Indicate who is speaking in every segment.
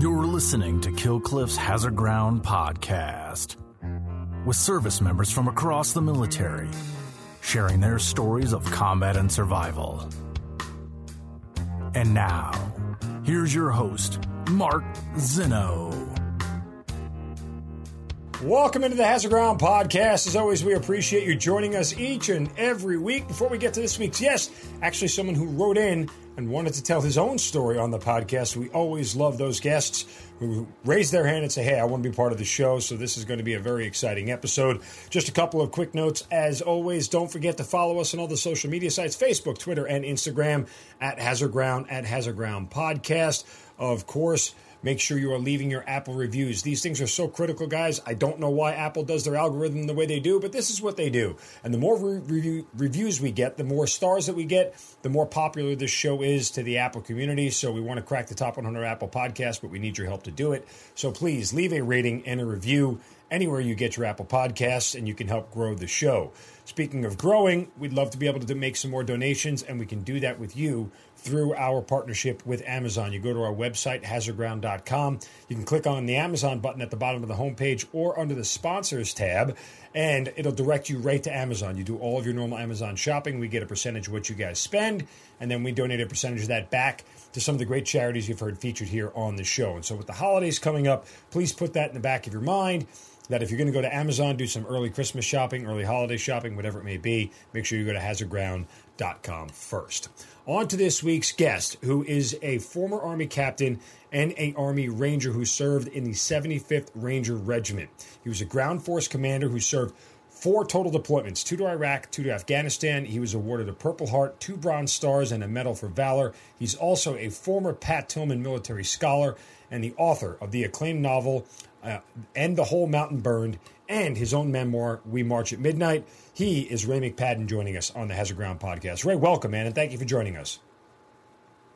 Speaker 1: You're listening to Kill Cliff's Hazard Ground podcast with service members from across the military sharing their stories of combat and survival. And now, here's your host, Mark Zeno.
Speaker 2: Welcome into the Hazard Ground podcast. As always, we appreciate you joining us each and every week. Before we get to this week's yes, actually, someone who wrote in and wanted to tell his own story on the podcast. We always love those guests who raise their hand and say, Hey, I want to be part of the show. So this is going to be a very exciting episode. Just a couple of quick notes. As always, don't forget to follow us on all the social media sites Facebook, Twitter, and Instagram at Hazard Ground, at Hazard Ground Podcast. Of course, Make sure you are leaving your Apple reviews. These things are so critical, guys. I don't know why Apple does their algorithm the way they do, but this is what they do. And the more re- review, reviews we get, the more stars that we get, the more popular this show is to the Apple community. So we want to crack the top 100 Apple podcast, but we need your help to do it. So please leave a rating and a review anywhere you get your Apple podcasts, and you can help grow the show. Speaking of growing, we'd love to be able to make some more donations, and we can do that with you through our partnership with Amazon. You go to our website, hazardground.com. You can click on the Amazon button at the bottom of the homepage or under the sponsors tab, and it'll direct you right to Amazon. You do all of your normal Amazon shopping. We get a percentage of what you guys spend, and then we donate a percentage of that back to some of the great charities you've heard featured here on the show. And so, with the holidays coming up, please put that in the back of your mind that if you're going to go to Amazon, do some early Christmas shopping, early holiday shopping, whatever it may be, make sure you go to hazardground.com first. On to this week's guest, who is a former Army captain and a Army Ranger who served in the 75th Ranger Regiment. He was a ground force commander who served four total deployments two to Iraq, two to Afghanistan. He was awarded a Purple Heart, two Bronze Stars, and a Medal for Valor. He's also a former Pat Tillman Military Scholar and the author of the acclaimed novel uh, And the Whole Mountain Burned and his own memoir, We March at Midnight. He is Ray McPadden joining us on the Hazard Ground podcast. Ray, welcome, man, and thank you for joining us.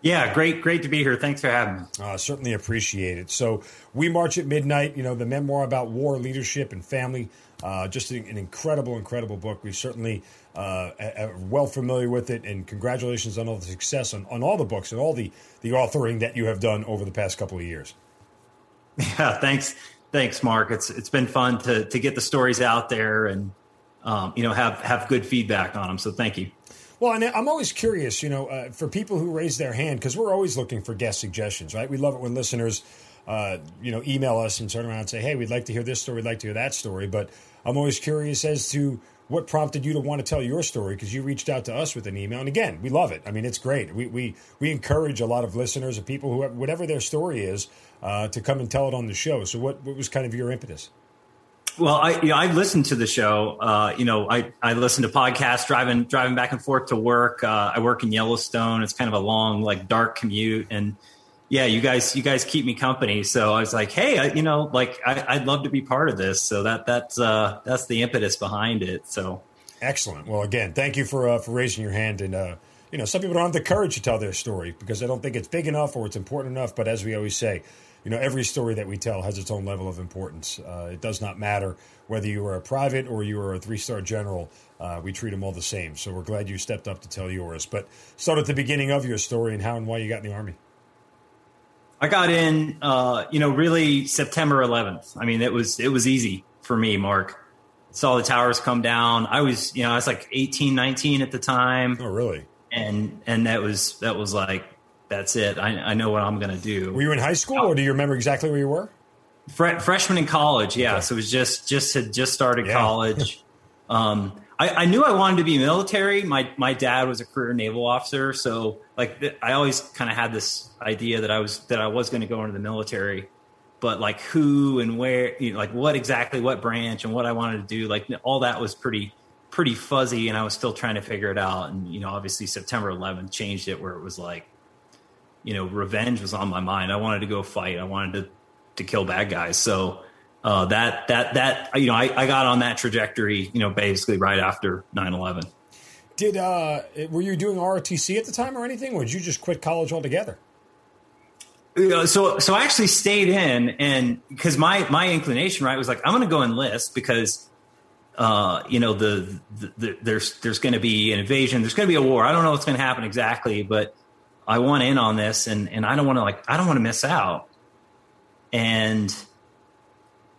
Speaker 3: Yeah, great, great to be here. Thanks for having me.
Speaker 2: Uh, certainly appreciate it. So, We March at Midnight, you know, the memoir about war, leadership, and family. Uh, just an, an, incredible, incredible book. We certainly uh, are well familiar with it, and congratulations on all the success on, on all the books and all the, the authoring that you have done over the past couple of years.
Speaker 3: Yeah, thanks, thanks, Mark. It's it's been fun to to get the stories out there and um, you know have have good feedback on them. So thank you.
Speaker 2: Well, and I'm always curious, you know, uh, for people who raise their hand because we're always looking for guest suggestions, right? We love it when listeners, uh, you know, email us and turn around and say, "Hey, we'd like to hear this story, we'd like to hear that story." But I'm always curious as to what prompted you to want to tell your story because you reached out to us with an email and again we love it i mean it's great we we, we encourage a lot of listeners and people who have, whatever their story is uh, to come and tell it on the show so what, what was kind of your impetus
Speaker 3: well, I you know, I listened to the show. Uh, you know, I I listen to podcasts driving driving back and forth to work. Uh, I work in Yellowstone. It's kind of a long, like dark commute, and yeah, you guys you guys keep me company. So I was like, hey, I, you know, like I, would love to be part of this. So that that's uh, that's the impetus behind it. So
Speaker 2: excellent. Well, again, thank you for uh, for raising your hand and. Uh, you know, some people don't have the courage to tell their story because they don't think it's big enough or it's important enough. But as we always say, you know, every story that we tell has its own level of importance. Uh, it does not matter whether you are a private or you are a three star general. Uh, we treat them all the same. So we're glad you stepped up to tell yours. But start at the beginning of your story and how and why you got in the Army.
Speaker 3: I got in, uh, you know, really September 11th. I mean, it was it was easy for me, Mark. Saw the towers come down. I was, you know, I was like 18, 19 at the time.
Speaker 2: Oh, really?
Speaker 3: And and that was that was like that's it. I, I know what I'm going to do.
Speaker 2: Were you in high school, or do you remember exactly where you were?
Speaker 3: Fre- freshman in college, yeah. Okay. So it was just just had just started yeah. college. um, I, I, knew I wanted to be military. My my dad was a career naval officer, so like I always kind of had this idea that I was that I was going to go into the military, but like who and where, you know, like what exactly, what branch, and what I wanted to do, like all that was pretty pretty fuzzy, and I was still trying to figure it out. And you know, obviously September 11th changed it, where it was like you know, revenge was on my mind. I wanted to go fight. I wanted to to kill bad guys. So uh, that that that you know, I, I got on that trajectory. You know, basically right after 9-11.
Speaker 2: Did uh, were you doing ROTC at the time or anything, or did you just quit college altogether?
Speaker 3: so so I actually stayed in, and because my my inclination right was like I'm going to go enlist because uh, you know the, the, the there's there's going to be an invasion, there's going to be a war. I don't know what's going to happen exactly, but I want in on this and, and I don't want to like, I don't want to miss out. and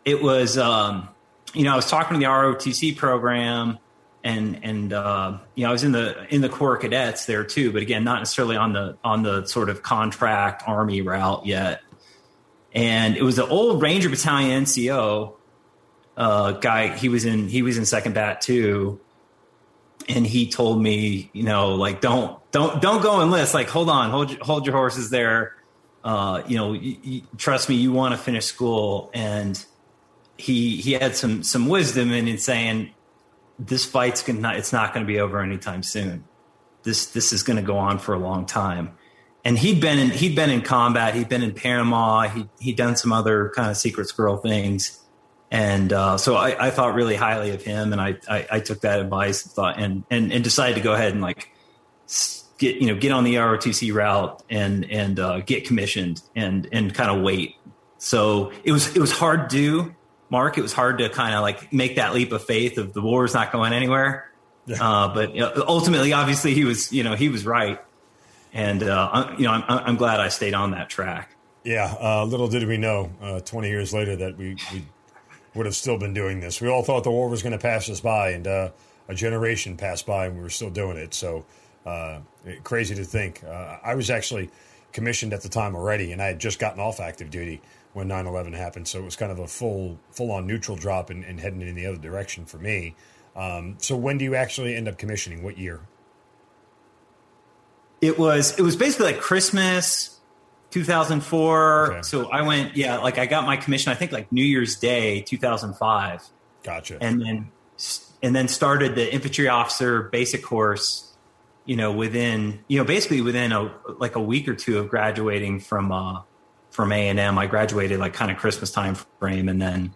Speaker 3: it was um, you know I was talking to the ROTC program and and uh, you know I was in the in the Corps cadets there too, but again not necessarily on the on the sort of contract army route yet. And it was the old Ranger Battalion NCO uh, guy. He was in he was in second bat too, and he told me you know like don't don't don't go enlist. Like hold on, hold hold your horses there. Uh, you know, trust me, you want to finish school and he he had some some wisdom in, in saying this fight's gonna it's not going to be over anytime soon. This this is going to go on for a long time. And he'd been in he'd been in combat. He'd been in Panama. He he'd done some other kind of secret squirrel things. And uh, so I, I, thought really highly of him, and I, I, I took that advice and thought and, and and decided to go ahead and like get you know get on the ROTC route and and uh, get commissioned and and kind of wait. So it was it was hard to do Mark, it was hard to kind of like make that leap of faith of the war is not going anywhere. Uh, but you know, ultimately, obviously, he was you know he was right, and uh, you know I'm, I'm glad I stayed on that track.
Speaker 2: Yeah, uh, little did we know, uh, 20 years later, that we, we would have still been doing this. We all thought the war was going to pass us by, and uh, a generation passed by, and we were still doing it. So uh, crazy to think. I was actually commissioned at the time already, and I had just gotten off active duty when 9-11 happened. So it was kind of a full full on neutral drop and, and heading in the other direction for me. Um, so when do you actually end up commissioning? What year?
Speaker 3: It was it was basically like christmas 2004 okay. so i went yeah like i got my commission i think like new year's day 2005
Speaker 2: gotcha.
Speaker 3: And then and then started the infantry officer basic course you know within you know basically within a like a week or two of graduating from uh from A and M. I graduated like kind of Christmas time frame, and then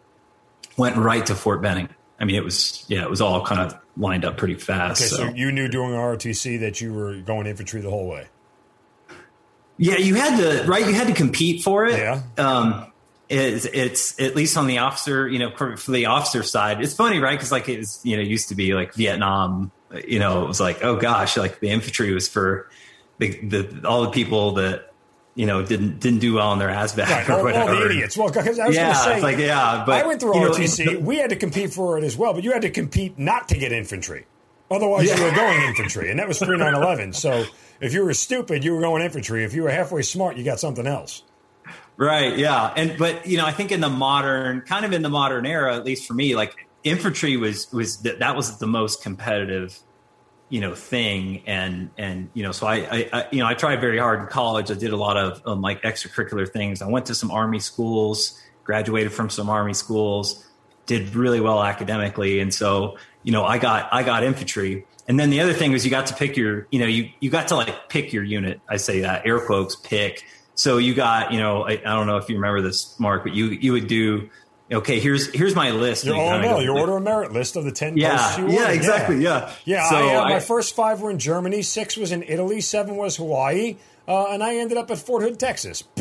Speaker 3: went right to Fort Benning. I mean, it was yeah, it was all kind of lined up pretty fast.
Speaker 2: Okay, so, so you knew during ROTC that you were going infantry the whole way.
Speaker 3: Yeah, you had to right. You had to compete for it.
Speaker 2: Yeah.
Speaker 3: Um, it's, it's at least on the officer, you know, for, for the officer side. It's funny, right? Because like it was, you know, used to be like Vietnam. You know, it was like, oh gosh, like the infantry was for the, the all the people that you know didn't didn't do well on their ASVAB right, or
Speaker 2: all,
Speaker 3: whatever.
Speaker 2: All the idiots. Well, because I was
Speaker 3: yeah,
Speaker 2: going to say,
Speaker 3: like yeah, but
Speaker 2: I went through ROTC. Know, we had to compete for it as well, but you had to compete not to get infantry. Otherwise, yeah. you were going infantry, and that was pre 9/11. So if you were stupid, you were going infantry. If you were halfway smart, you got something else.
Speaker 3: Right. Yeah. And but you know, I think in the modern, kind of in the modern era, at least for me, like infantry was was that, that was the most competitive you know thing. And and you know so I, I, I, you know I tried very hard in college. I did a lot of um, like extracurricular things. I went to some army schools graduated from some army schools did really well academically. And so you know I got I got infantry. And then the other thing was you got to pick your you know you you got to like pick your unit. I say that air quotes pick. So you got you know I, I don't know if you remember this Mark but you you would do okay, here's here's my list.
Speaker 2: Your OML, your order of merit list of the ten
Speaker 3: yeah, Yeah, exactly. Yeah.
Speaker 2: Yeah. So I, uh, I, my first five were in Germany, six was in Italy, seven was Hawaii. Uh, and I ended up at Fort Hood, Texas.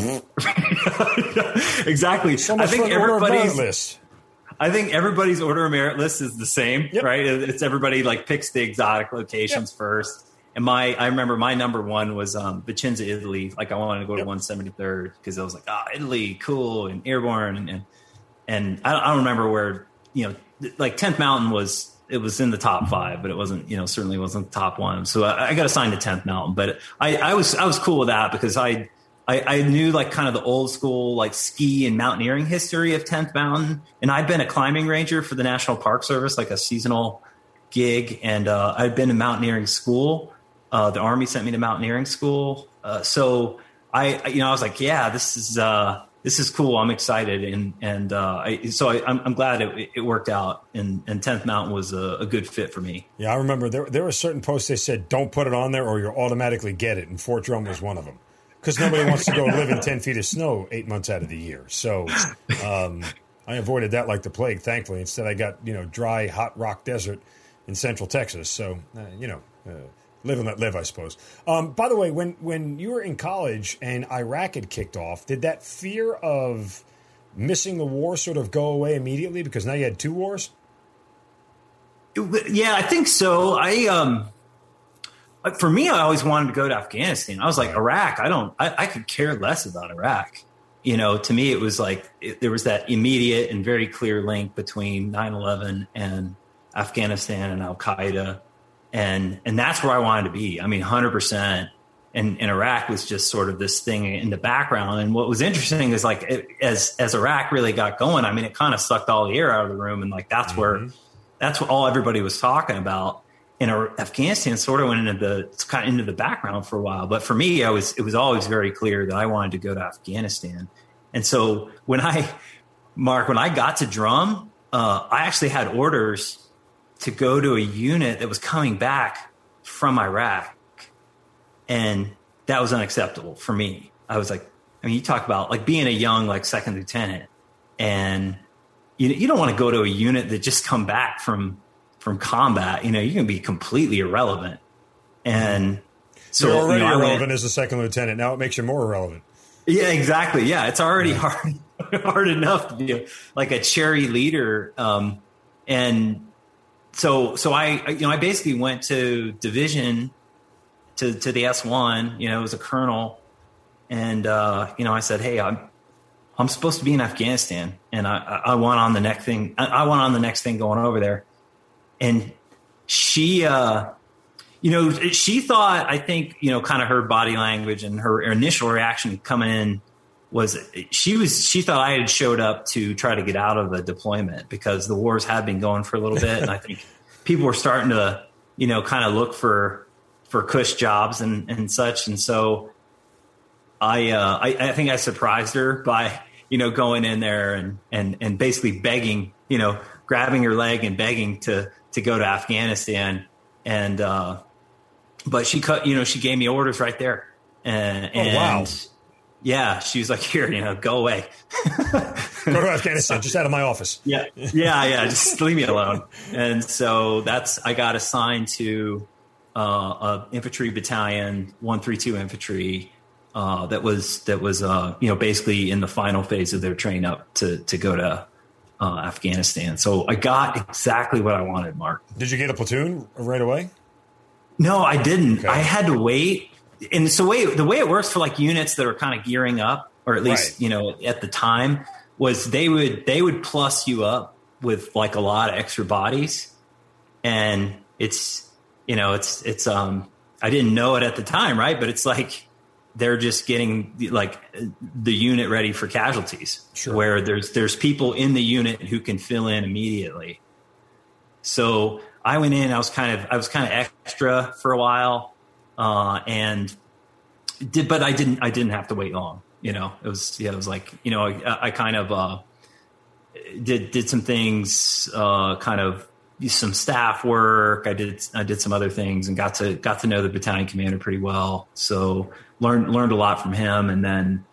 Speaker 3: exactly.
Speaker 2: So I think everybody's list.
Speaker 3: I think everybody's order of merit list is the same, yep. right? It's everybody like picks the exotic locations yep. first. And my, I remember my number one was um, Vicenza, Italy. Like I wanted to go yep. to 173rd because I was like, ah, oh, Italy, cool, and airborne, and, and and I, I don't remember where you know like 10th mountain was it was in the top five, but it wasn't, you know, certainly wasn't the top one. So I, I got assigned to 10th Mountain, but I, I, was, I was cool with that because I, I, I, knew like kind of the old school, like ski and mountaineering history of 10th Mountain. And I'd been a climbing ranger for the National Park Service, like a seasonal gig. And, uh, I'd been to mountaineering school. Uh, the army sent me to mountaineering school. Uh, so I, you know, I was like, yeah, this is, uh, this is cool. I'm excited, and and uh, I, so I, am glad it, it, worked out. And and Tenth Mountain was a, a, good fit for me.
Speaker 2: Yeah, I remember there there were certain posts they said don't put it on there or you'll automatically get it, and Fort Drum was one of them because nobody wants to go live in ten feet of snow eight months out of the year. So um, I avoided that like the plague. Thankfully, instead I got you know dry, hot rock desert in Central Texas. So uh, you know. Uh, live and let live, I suppose. Um, by the way, when when you were in college and Iraq had kicked off, did that fear of missing the war sort of go away immediately because now you had two wars?
Speaker 3: Yeah, I think so. I um, for me, I always wanted to go to Afghanistan. I was like, Iraq. I don't. I, I could care less about Iraq. you know, to me, it was like it, there was that immediate and very clear link between 9 11 and Afghanistan and Al Qaeda. And, and that's where I wanted to be. I mean, 100%. And, and Iraq was just sort of this thing in the background. And what was interesting is like, it, as, as Iraq really got going, I mean, it kind of sucked all the air out of the room. And like, that's mm-hmm. where, that's what all everybody was talking about. And Afghanistan sort of went into the kind of into the background for a while. But for me, I was it was always very clear that I wanted to go to Afghanistan. And so when I, Mark, when I got to drum, uh, I actually had orders to go to a unit that was coming back from Iraq. And that was unacceptable for me. I was like, I mean, you talk about like being a young, like second lieutenant and you, you don't want to go to a unit that just come back from, from combat. You know, you can be completely irrelevant. And
Speaker 2: so you're already you know, irrelevant went, as a second lieutenant. Now it makes you more irrelevant.
Speaker 3: Yeah, exactly. Yeah, it's already yeah. hard hard enough to be like a cherry leader. Um, and so so I you know I basically went to division to to the S one. You know, as a colonel, and uh, you know I said, hey, I'm I'm supposed to be in Afghanistan, and I I want on the next thing. I want on the next thing going over there, and she. uh you know, she thought, I think, you know, kind of her body language and her initial reaction coming in was she was she thought I had showed up to try to get out of the deployment because the wars had been going for a little bit, and I think people were starting to, you know, kind of look for for cush jobs and and such, and so I uh, I, I think I surprised her by you know going in there and and and basically begging, you know, grabbing her leg and begging to to go to Afghanistan, and uh, but she cut, you know, she gave me orders right there. And, oh, wow. Yeah, she was like, here, you know, go away.
Speaker 2: go to Afghanistan, just out of my office.
Speaker 3: Yeah. Yeah. Yeah. Just leave me alone. And so that's, I got assigned to uh, a infantry battalion, 132 infantry. Uh, that was that was uh, you know basically in the final phase of their train up to to go to uh, Afghanistan. So I got exactly what I wanted, Mark.
Speaker 2: Did you get a platoon right away?
Speaker 3: No, I didn't. Okay. I had to wait. And so way the way it works for like units that are kind of gearing up, or at least right. you know at the time, was they would they would plus you up with like a lot of extra bodies, and it's you know it's it's um I didn't know it at the time, right? But it's like they're just getting like the unit ready for casualties, sure. where there's there's people in the unit who can fill in immediately. So I went in. I was kind of I was kind of extra for a while, uh, and did but I didn't I didn't have to wait long. You know, it was yeah, it was like you know I, I kind of uh, did did some things, uh, kind of some staff work. I did I did some other things and got to got to know the battalion commander pretty well. So learned learned a lot from him, and then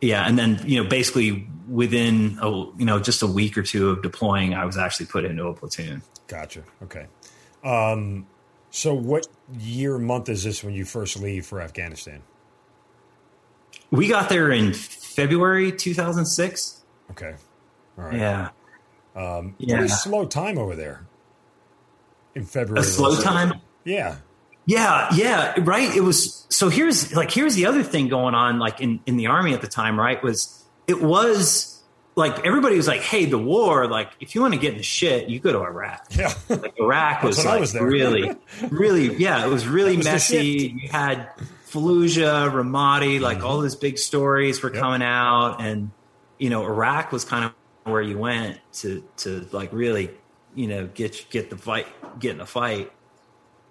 Speaker 3: yeah, and then you know basically within a, you know just a week or two of deploying, I was actually put into a platoon.
Speaker 2: Gotcha. Okay. Um, so, what year month is this when you first leave for Afghanistan?
Speaker 3: We got there in February 2006.
Speaker 2: Okay.
Speaker 3: All right. Yeah.
Speaker 2: Um, yeah. Pretty slow time over there in February.
Speaker 3: A slow time?
Speaker 2: Yeah.
Speaker 3: Yeah, yeah, right. It was so here's like here's the other thing going on like in in the army at the time, right? Was it was like everybody was like, "Hey, the war! Like, if you want to get in the shit, you go to Iraq."
Speaker 2: Yeah,
Speaker 3: like Iraq was like was really, really, yeah, it was really was messy. You had Fallujah, Ramadi, like mm-hmm. all those big stories were yep. coming out, and you know, Iraq was kind of where you went to to like really, you know, get get the fight, get in a fight.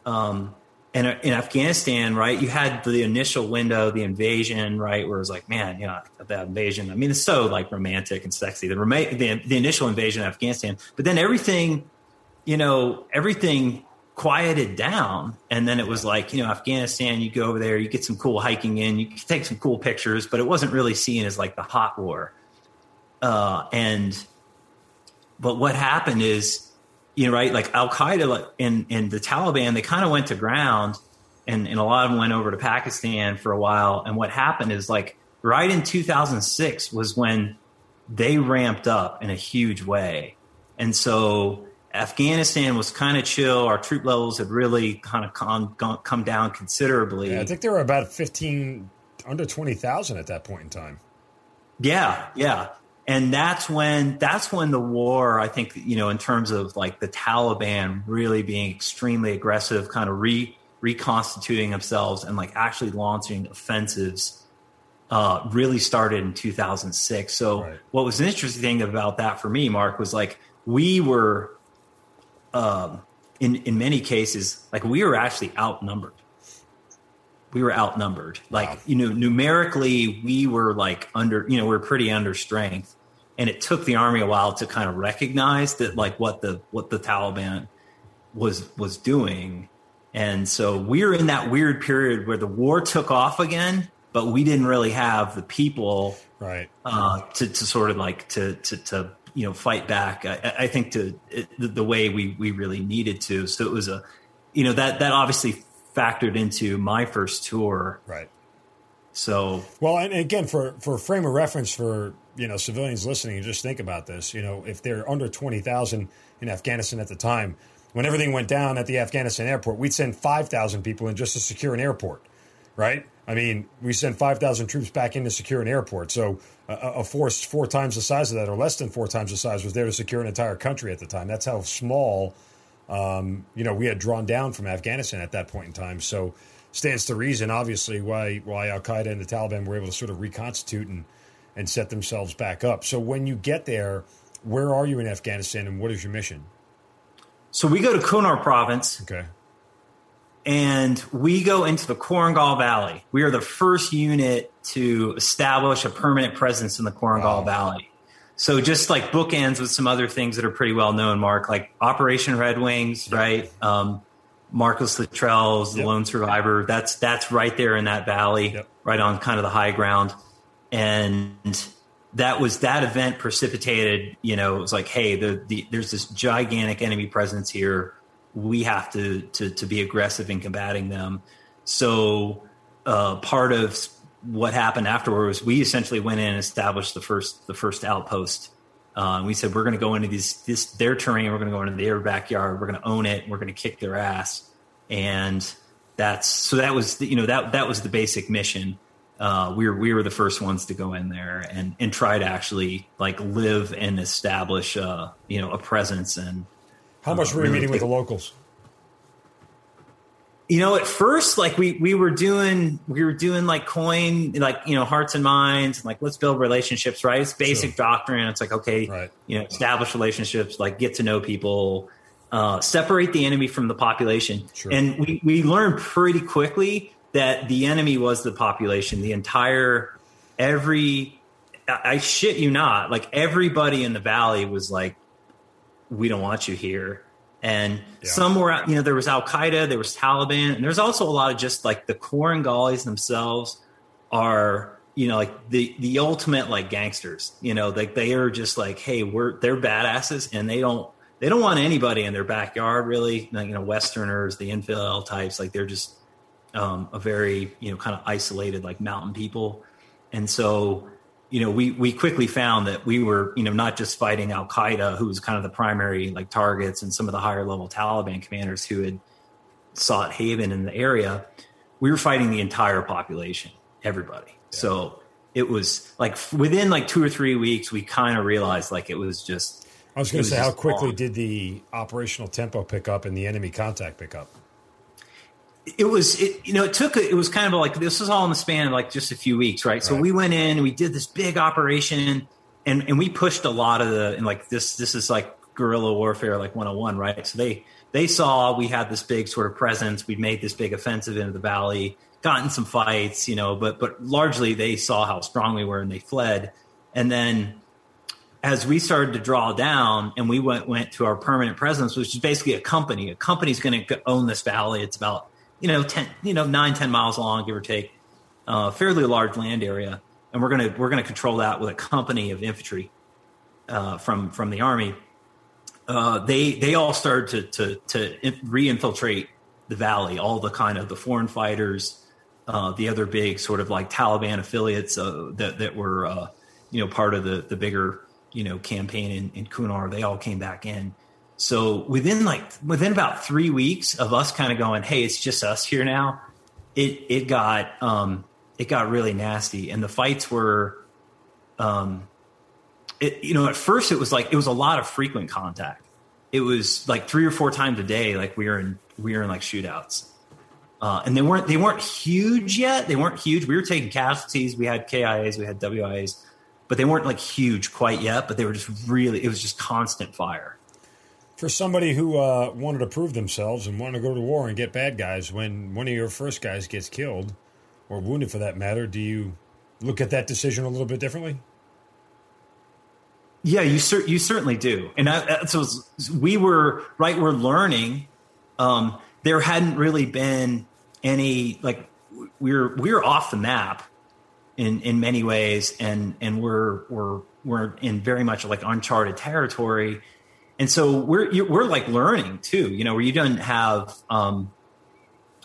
Speaker 3: Um, and in Afghanistan, right, you had the initial window, the invasion, right, where it was like, man, you know, that invasion. I mean, it's so like romantic and sexy. The, the, the initial invasion of Afghanistan, but then everything, you know, everything quieted down, and then it was like, you know, Afghanistan. You go over there, you get some cool hiking in, you take some cool pictures, but it wasn't really seen as like the hot war. Uh, and but what happened is you know, right? Like Al Qaeda and, and the Taliban, they kind of went to ground and, and a lot of them went over to Pakistan for a while. And what happened is like right in 2006 was when they ramped up in a huge way. And so Afghanistan was kind of chill. Our troop levels had really kind of come, come down considerably.
Speaker 2: Yeah, I think there were about 15, under 20,000 at that point in time.
Speaker 3: Yeah, yeah. And that's when that's when the war, I think, you know, in terms of like the Taliban really being extremely aggressive, kind of re reconstituting themselves and like actually launching offensives uh, really started in 2006. So right. what was an interesting thing about that for me, Mark, was like we were, um, in in many cases, like we were actually outnumbered. We were outnumbered. Like wow. you know, numerically, we were like under. You know, we are pretty under strength, and it took the army a while to kind of recognize that, like what the what the Taliban was was doing. And so we we're in that weird period where the war took off again, but we didn't really have the people
Speaker 2: right
Speaker 3: uh, to to sort of like to to to you know fight back. I, I think to it, the way we we really needed to. So it was a you know that that obviously factored into my first tour.
Speaker 2: Right.
Speaker 3: So
Speaker 2: well, and again, for for frame of reference for you know civilians listening, just think about this. You know, if they're under twenty thousand in Afghanistan at the time, when everything went down at the Afghanistan airport, we'd send five thousand people in just to secure an airport right? I mean, we sent 5,000 troops back in to secure an airport. So a, a, force four times the size of that, or less than four times the size, was there to secure an entire country at the time. That's how small, um, you know, we had drawn down from Afghanistan at that point in time. So stands to reason, obviously, why why Al Qaeda and the Taliban were able to sort of reconstitute and and set themselves back up. So when you get there, where are you in Afghanistan, and what is your mission?
Speaker 3: So we go to Kunar province.
Speaker 2: Okay
Speaker 3: and we go into the Korengal Valley. We are the first unit to establish a permanent presence in the Korengal wow. Valley. So just like bookends with some other things that are pretty well known, Mark, like Operation Red Wings, yep. right? Um, Marcus Luttrell's The. Lone Survivor. That's that's right there in that valley, yep. right on kind of the high ground. And that was that event precipitated, you know, it was like, hey, the, the, there's this gigantic enemy presence here we have to to to be aggressive in combating them. So uh, part of what happened afterwards, we essentially went in and established the first the first outpost. Uh, we said we're going to go into these this their terrain. We're going to go into their backyard. We're going to own it. We're going to kick their ass. And that's so that was the, you know that that was the basic mission. Uh, we were we were the first ones to go in there and and try to actually like live and establish uh, you know a presence and
Speaker 2: how much were you meeting with the locals?
Speaker 3: You know, at first, like we we were doing, we were doing like coin, like you know, hearts and minds, and like let's build relationships. Right? It's basic sure. doctrine. It's like okay,
Speaker 2: right.
Speaker 3: you know, establish relationships, like get to know people, uh, separate the enemy from the population. Sure. And we we learned pretty quickly that the enemy was the population. The entire every I shit you not, like everybody in the valley was like we don't want you here. And yeah. some were, you know, there was Al Qaeda, there was Taliban, and there's also a lot of just like the Korengalis themselves are, you know, like the the ultimate like gangsters. You know, like they are just like, hey, we're they're badasses, and they don't they don't want anybody in their backyard really. Like, you know, Westerners, the infidel types, like they're just um, a very you know kind of isolated like mountain people, and so you know, we we quickly found that we were, you know, not just fighting Al Qaeda, who was kind of the primary like targets, and some of the higher level Taliban commanders who had sought haven in the area. We were fighting the entire population, everybody. Yeah. So it was like within like two or three weeks, we kind of realized like it was just.
Speaker 2: I was going to say, how quickly did the operational tempo pick up and the enemy contact pick up?
Speaker 3: It was it, you know it took it was kind of like this was all in the span of like just a few weeks right, right. so we went in we did this big operation and and we pushed a lot of the and like this this is like guerrilla warfare like 101 right? So they they saw we had this big sort of presence we'd made this big offensive into the valley gotten some fights you know but but largely they saw how strong we were and they fled. And then as we started to draw down and we went went to our permanent presence which is basically a company a company's going to own this valley. It's about you know, 10, you know, nine, 10 miles long, give or take, uh, fairly large land area. And we're to, we're to control that with a company of infantry, uh, from, from the army. Uh, they, they all started to, to, to re-infiltrate the valley, all the kind of the foreign fighters, uh, the other big sort of like Taliban affiliates, uh, that, that were, uh, you know, part of the, the bigger, you know, campaign in, in Kunar, they all came back in so within like within about three weeks of us kind of going, hey, it's just us here now. It it got um, it got really nasty, and the fights were um, it, you know, at first it was like it was a lot of frequent contact. It was like three or four times a day. Like we were in we were in like shootouts, uh, and they weren't they weren't huge yet. They weren't huge. We were taking casualties. We had KIAs, we had WIAs, but they weren't like huge quite yet. But they were just really it was just constant fire.
Speaker 2: For somebody who uh, wanted to prove themselves and wanted to go to war and get bad guys, when one of your first guys gets killed or wounded, for that matter, do you look at that decision a little bit differently?
Speaker 3: Yeah, you cer- you certainly do, and so we were right. We're learning. Um, there hadn't really been any like we're we're off the map in in many ways, and and we're we're we're in very much like uncharted territory, and so we're we're like learning too. You know, where you don't have um,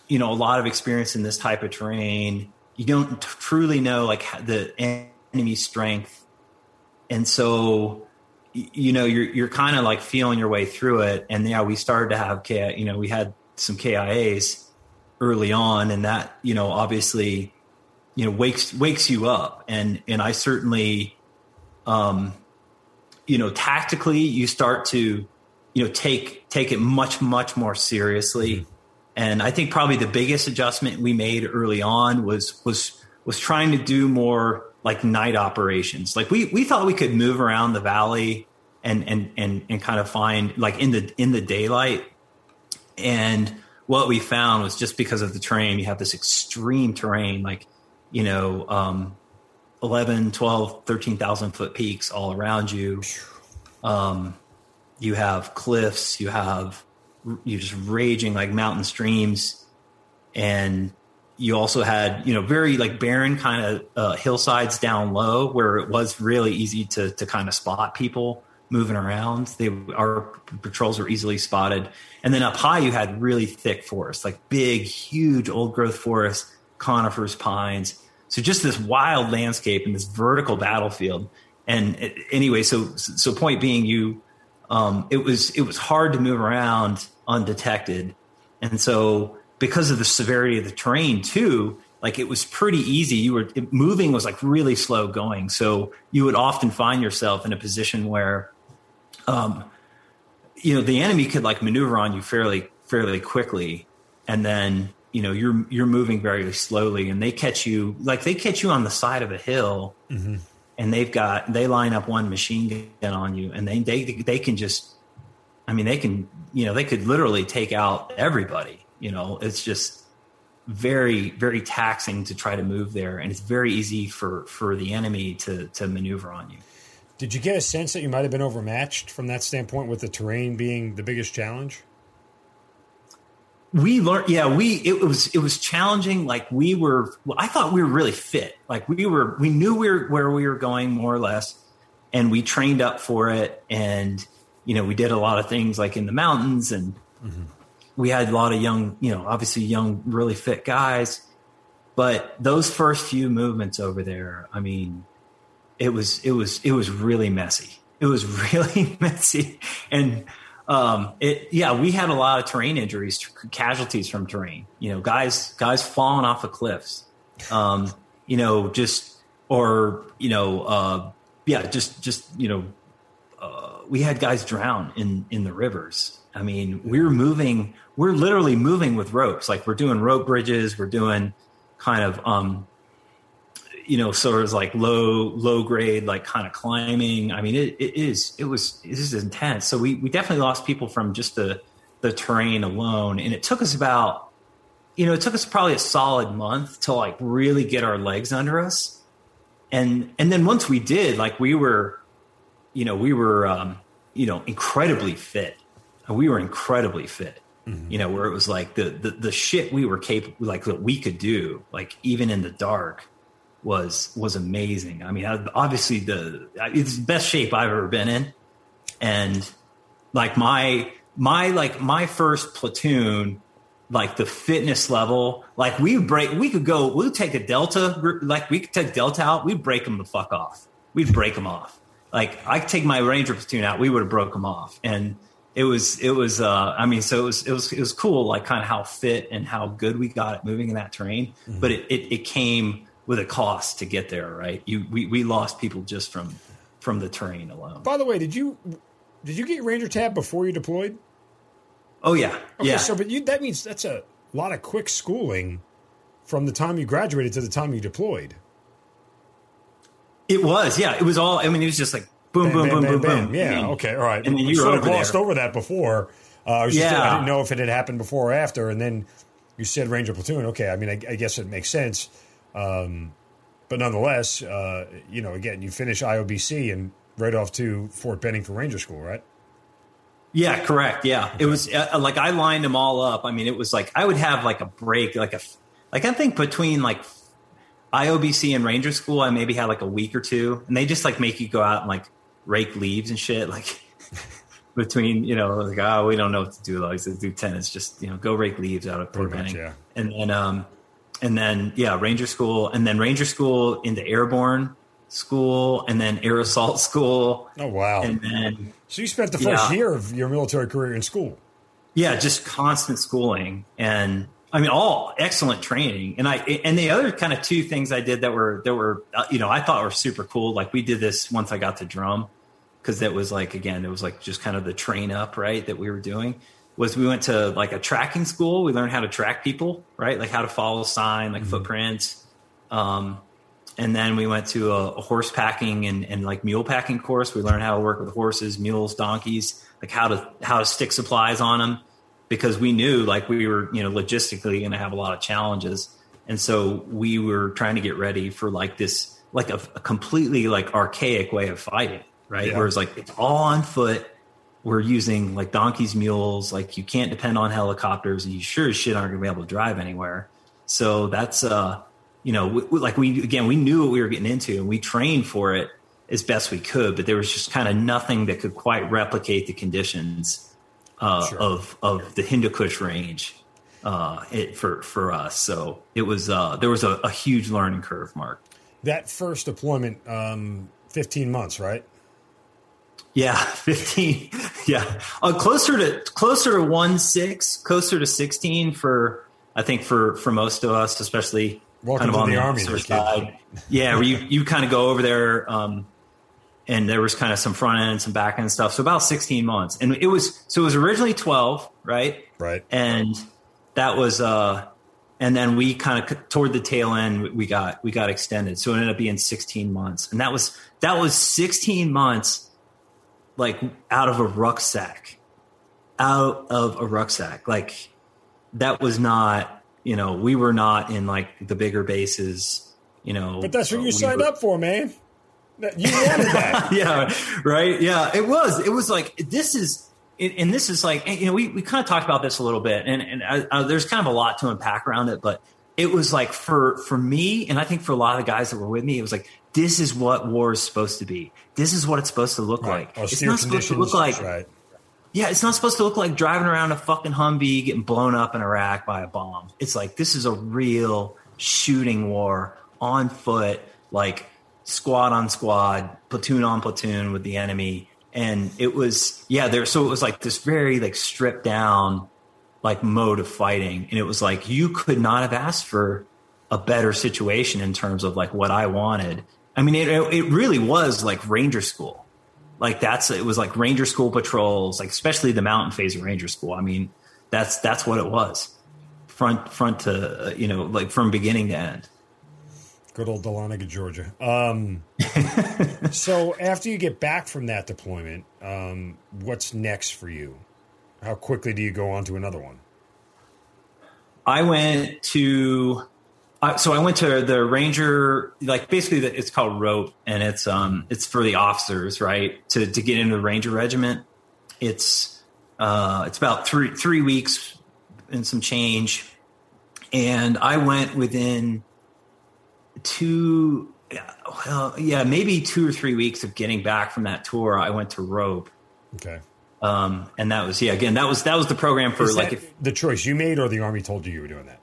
Speaker 3: you know a lot of experience in this type of terrain. You don't truly know like the enemy strength and so you know you're you're kind of like feeling your way through it and yeah we started to have K, you know we had some KIAs early on and that you know obviously you know wakes wakes you up and and I certainly um you know tactically you start to you know take take it much much more seriously mm-hmm. and I think probably the biggest adjustment we made early on was was was trying to do more like night operations. Like we we thought we could move around the valley and and and and kind of find like in the in the daylight. And what we found was just because of the terrain, you have this extreme terrain, like you know, um, 11, 12, 13,000 foot peaks all around you. Um, you have cliffs, you have you just raging like mountain streams, and you also had you know very like barren kind of uh, hillsides down low where it was really easy to to kind of spot people moving around. They our patrols were easily spotted, and then up high you had really thick forests, like big, huge old growth forests, conifers, pines. So just this wild landscape and this vertical battlefield. And anyway, so so point being, you um, it was it was hard to move around undetected, and so because of the severity of the terrain too like it was pretty easy. You were it, moving was like really slow going. So you would often find yourself in a position where um you know the enemy could like maneuver on you fairly fairly quickly. And then you know you're you're moving very slowly and they catch you like they catch you on the side of a hill mm-hmm. and they've got they line up one machine gun on you and they they they can just i mean they can you know they could literally take out everybody you know, it's just very very taxing to try to move there, and it's very easy for for the enemy to to maneuver on you.
Speaker 2: Did you get a sense that you might have been overmatched from that standpoint, with the terrain being the biggest challenge?
Speaker 3: We learned yeah we it was it was challenging. Like we were well, i thought we were really fit. Like we were we knew we were where we were going more or less and we trained up for it. And you know we did a lot of things like in the mountains and mm-hmm. we had a lot of young, you know, obviously young, really fit guys. But those first few movements over there, I mean, it was it was it was really messy. It was really messy, and um, it yeah, we had a lot of terrain injuries, casualties from terrain. You know, guys guys falling off of cliffs. Um, you know, just or you know, uh, yeah, just just you know, uh, we had guys drown in in the rivers. I mean, we're moving we're literally moving with ropes. Like we're doing rope bridges, we're doing kind of um, you know, sort of like low low grade, like kind of climbing. I mean, it, it is it was this is intense. So we we definitely lost people from just the the terrain alone, and it took us about you know it took us probably a solid month to like really get our legs under us, and and then once we did, like we were, you know, we were um, you know incredibly fit. We were incredibly fit Mm-hmm. You know, where it was like the, the the shit we were capable, like that we could do, like even in the dark, was was amazing. I mean, obviously the it's the best shape I've ever been in, and like my my like my first platoon, like the fitness level, like we break, we could go, we'd take a delta, like we could take delta out, we'd break them the fuck off. We'd break them off. Like I could take my ranger platoon out, we would have broke them off, and it was it was uh, I mean so it was it was it was cool like kind of how fit and how good we got at moving in that terrain mm-hmm. but it, it, it came with a cost to get there, right? You we, we lost people just from from the terrain alone.
Speaker 2: By the way, did you did you get your Ranger tab before you deployed?
Speaker 3: Oh yeah,
Speaker 2: okay,
Speaker 3: yeah.
Speaker 2: So, but you that means that's a lot of quick schooling from the time you graduated to the time you deployed.
Speaker 3: It was, yeah. It was all. I mean, it was just like boom,
Speaker 2: Bam,
Speaker 3: boom,
Speaker 2: bam,
Speaker 3: boom, boom,
Speaker 2: bam.
Speaker 3: boom.
Speaker 2: Yeah,
Speaker 3: I mean,
Speaker 2: okay, all right.
Speaker 3: And then you
Speaker 2: sort of glossed
Speaker 3: there.
Speaker 2: over that before. Uh, I, was just,
Speaker 3: Yeah.
Speaker 2: I didn't know if it had happened before or after, and then you said Ranger platoon. Okay, I mean, I, I guess it makes sense. Um, but nonetheless, uh, you know, again, you finish IOBC and right off to Fort Benning for Ranger School, right?
Speaker 3: Yeah, correct. Yeah, it was uh, like I lined them all up. I mean, it was like I would have like a break, like a like I think between like IOBC and Ranger School, I maybe had like a week or two, and they just like make you go out and like rake leaves and shit. Like between you know, like oh, we don't know what to do. Like do tennis, just you know, go rake leaves out of Fort Benning,
Speaker 2: yeah.
Speaker 3: and then um, and then yeah, Ranger School, and then Ranger School into Airborne School, and then Air Assault School,
Speaker 2: Oh wow!
Speaker 3: and then
Speaker 2: so you spent the first
Speaker 3: Yeah.
Speaker 2: year of your military career in school.
Speaker 3: Yeah, just constant schooling and I mean all excellent training. And I and the other kind of two things I did that were that were uh, you know I thought were super cool. Like we did this once I got to drum because that was like again it was like just kind of the train up right that we were doing was we went to like a tracking school. We learned how to track people right like how to follow sign like footprints. Um, and then we went to a, a horse packing and, and like mule packing course. We learned how to work with horses, mules, donkeys, like how to how to stick supplies on them, because we knew like we were you know logistically going to have a lot of challenges, and so we were trying to get ready for like this like a, a completely like archaic way of fighting, right?
Speaker 2: Yeah.
Speaker 3: Whereas like it's all on foot. We're using like donkeys, mules. Like you can't depend on helicopters, and you sure as shit aren't going to be able to drive anywhere. So that's uh you know, we, we- like we again, we knew what we were getting into, and we trained for it as best we could. But there was just kind of nothing that could quite replicate the conditions uh,
Speaker 2: Sure.
Speaker 3: of of the Hindu Kush range uh, it, for for us. So it was uh, there was a, a huge learning curve, Mark.
Speaker 2: That first deployment, um, fifteen months, right?
Speaker 3: Yeah, fifteen. Yeah, uh, closer to closer to one six, closer to sixteen for I think for for most of us, especially
Speaker 2: Welcome
Speaker 3: kind of on
Speaker 2: the
Speaker 3: the,
Speaker 2: Army,
Speaker 3: side. Yeah, where you you kind of go over there, um, and there was kind of some front end and some back end stuff. So about sixteen months, and it was so it was originally twelve, right?
Speaker 2: Right.
Speaker 3: and that was uh and then we kind of toward the tail end we got we got extended so it ended up being 16 months and that was that was 16 months like out of a rucksack out of a rucksack like that was not you know we were not in like the bigger bases you know
Speaker 2: But that's what you
Speaker 3: we
Speaker 2: signed
Speaker 3: were-
Speaker 2: up for, man. You wanted that.
Speaker 3: yeah, right. Yeah, it was. It was like this is, and this is like you know we we kind of talked about this a little bit, and and uh, uh, there's kind of a lot to unpack around it, but it was like for for me, and I think for a lot of the guys that were with me, it was like this is what war is supposed to be. This is what it's supposed to look like. It's not supposed to look like
Speaker 2: right.
Speaker 3: yeah, it's not supposed to look like driving around a fucking Humvee getting blown up in Iraq by a bomb. It's like this is a real shooting war on foot, like squad on squad, platoon on platoon with the enemy. And it was yeah, there so it was like this very like stripped down like mode of fighting. And it was like you could not have asked for a better situation in terms of like what I wanted. I mean, it it really was like Ranger school like that's it was like ranger school patrols like especially the mountain phase of ranger school i mean that's that's what it was front front to uh, you know like from beginning to end
Speaker 2: Good old Dahlonega, Georgia. Um, so after you get back from that deployment, um, what's next for you? How quickly do you go on to another one?
Speaker 3: i went to uh, so i went to the ranger like basically the, it's called rope and it's um it's for the officers right to to get into the ranger regiment it's uh it's about three three weeks and some change and i went within two well yeah maybe two or three weeks of getting back from that tour i went to rope
Speaker 2: Okay.
Speaker 3: um and that was yeah again that was that was the program for
Speaker 2: Is
Speaker 3: like if
Speaker 2: the choice you made, or the Army told you you were doing that?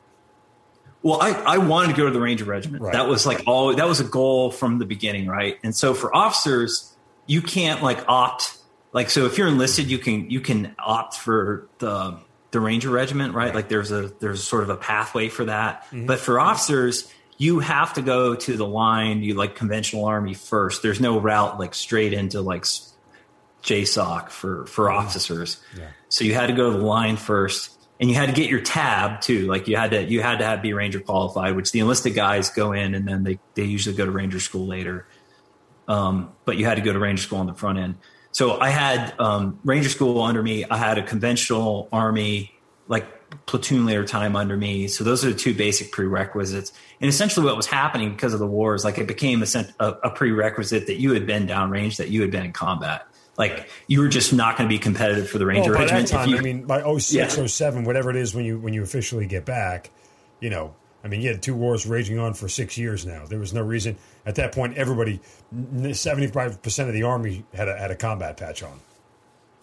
Speaker 3: Well, I, I wanted to go to the Ranger Regiment.
Speaker 2: Right.
Speaker 3: That was like all that was a goal from the beginning, right? And so for officers, you can't like opt like so if you're enlisted, you can you can opt for the the Ranger Regiment, right? Like there's a there's sort of a pathway for that.
Speaker 2: Mm-hmm.
Speaker 3: But for officers, you have to go to the line, you like conventional army first. There's no route like straight into like JSOC for for officers. Yeah. So you had to go to the line first, and you had to get your tab too. Like you had to you had to have be Ranger qualified, which the enlisted guys go in and then they they usually go to Ranger school later. Um, but you had to go to Ranger school on the front end. So I had um, Ranger school under me. I had a conventional Army like platoon leader time under me. So those are the two basic prerequisites. And essentially, what was happening because of the wars, like it became a, a prerequisite that you had been downrange, that you had been in combat. Like you were just not going to be competitive for the Ranger well, regiment.
Speaker 2: Time, you, I mean, by 06, yeah. 07, whatever it is when you when you officially get back, you know, I mean, you had two wars raging on for six years now. There was no reason at that point. Everybody, seventy five percent of the army had a, had a combat patch on.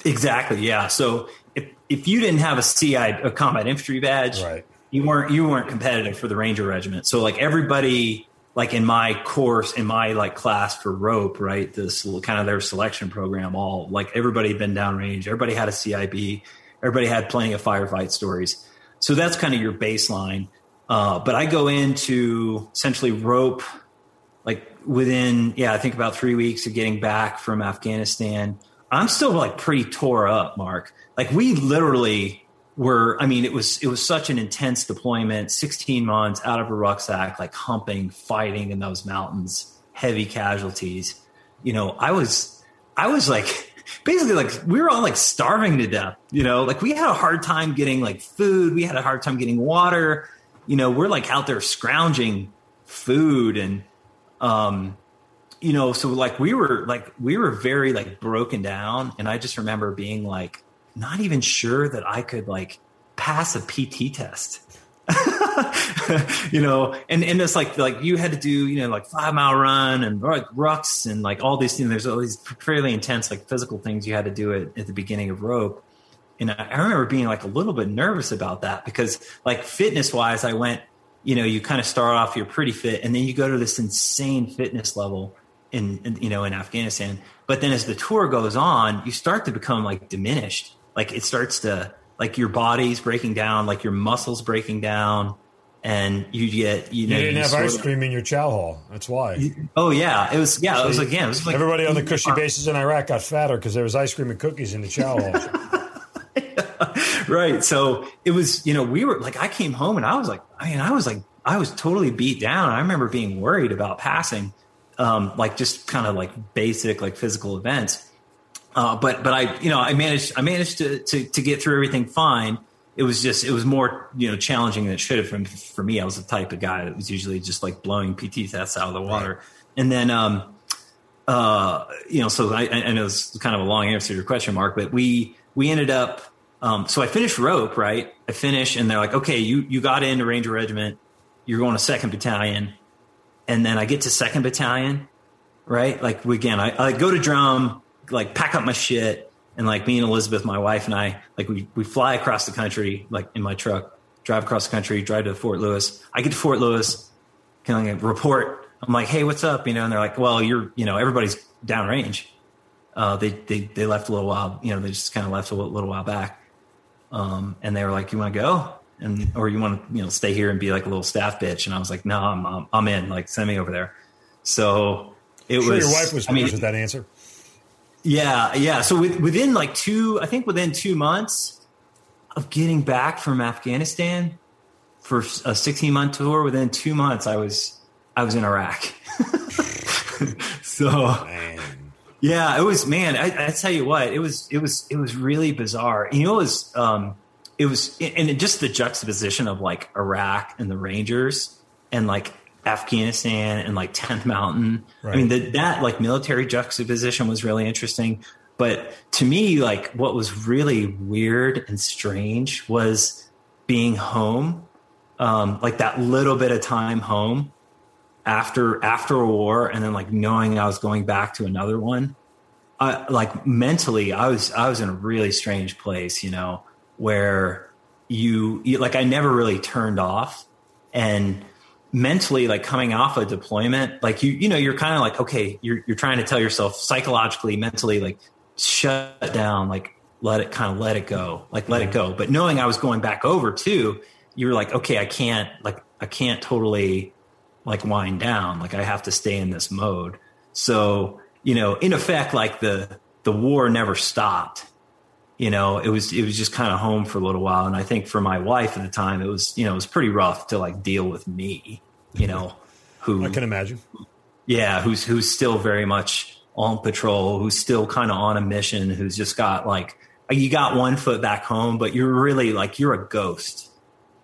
Speaker 3: Exactly. Yeah. So if if you didn't have a CI, a combat infantry badge,
Speaker 2: right.
Speaker 3: you weren't you weren't competitive for the Ranger regiment. So like everybody, like in my course, in my like class for ROP, right? This kind of their selection program, all like everybody had been downrange. Everybody had a CIB. Everybody had plenty of firefight stories. So that's kind of your baseline uh, but I go into essentially ROP like within, yeah, I think about three weeks of getting back from Afghanistan. I'm still like pretty tore up, Mark. Like we literally were, I mean, it was, it was such an intense deployment, 16 months out of a rucksack, like humping, fighting in those mountains, heavy casualties. You know, I was, I was like, basically like we were all like starving to death, you know, like we had a hard time getting like food. We had a hard time getting water you know, we're like out there scrounging food and, um, you know, so like we were like, we were very like broken down. And I just remember being like, not even sure that I could like pass a PT test. you know, and, and it's like, like you had to do, you know, like five mile run and like rucks and like all these things. There's all these fairly intense, like physical things you had to do at, at the beginning of ROP and I remember being like a little bit nervous about that because like fitness wise, I went, you know, you kind of start off, you're pretty fit and then you go to this insane fitness level in, in, you know, in Afghanistan. But then as the tour goes on, you start to become like diminished. Like it starts to, like your body's breaking down, like your muscles breaking down. And you get, you know,
Speaker 2: you didn't have ice of, cream in your chow hall. That's why.
Speaker 3: Oh yeah, it was. Yeah, it was again. It was like
Speaker 2: everybody on the cushy bases in Iraq got fatter because there was ice cream and cookies in the chow hall.
Speaker 3: right. So it was, you know, we were like, I came home and I was like, I mean, I was like, I was totally beat down. I remember being worried about passing, um, like just kind of like basic, like physical events. Uh, but, but I, you know, I managed, I managed to, to, to get through everything fine. It was just, it was more, you know, challenging than it should have been for me. I was the type of guy that was usually just like blowing PT tests out of the water. Right. And then, um, uh, you know, so I, I know it's kind of a long answer to your question, Mark, but we, we ended up um, so I finished ROP, right? I finish, and they're like, okay, you you got into Ranger Regiment, you're going to second battalion, and then I get to second battalion, right? Like again, I, I go to drum, like pack up my shit, and like me and Elizabeth, my wife, and I, like we we fly across the country, like in my truck, drive across the country, drive to Fort Lewis. I get to Fort Lewis, kind of like report. I'm like, hey, what's up? You know, and they're like, well, you're, you know, everybody's downrange. Uh, they, they, they left a little while, you know, they just kind of left a little while back. Um, and they were like, "You want to go?" And or you want to you know stay here and be like a little staff bitch? And I was like, "No, I'm I'm, I'm in. Like, send me over there." So it
Speaker 2: sure
Speaker 3: was.
Speaker 2: Your wife was I mean, with that answer.
Speaker 3: Yeah, yeah. So with, within like two, I think within two months of getting back from Afghanistan for a 16 month tour, within two months, I was I was in Iraq. so. Man yeah, it was man. I, I, tell you what, it was it was it was really bizarre. You know, it was um, it was and just the juxtaposition of like Iraq and the Rangers and like Afghanistan and like 10th Mountain. Right. I mean, the, that like military juxtaposition was really interesting. But to me, like what was really weird and strange was being home, um, like that little bit of time home after after a war and then like knowing I was going back to another one, I, like mentally I was I was in a really strange place, you know, where you, you like I never really turned off and mentally like coming off a deployment like you you know you're kind of like okay you're you're trying to tell yourself psychologically mentally like shut down like let it kind of let it go like let it mm-hmm. go but knowing I was going back over too you're like okay I can't like I can't totally like wind down. Like I have to stay in this mode. So, you know, in effect, like the, the war never stopped. You know, it was, it was just kind of home for a little while. And I think for my wife at the time, it was, you know, it was pretty rough to like deal with me, you know, who
Speaker 2: I can imagine.
Speaker 3: Yeah. Who's, who's still very much on patrol, who's still kind of on a mission, who's just got like, you got one foot back home, but you're really like, you're a ghost.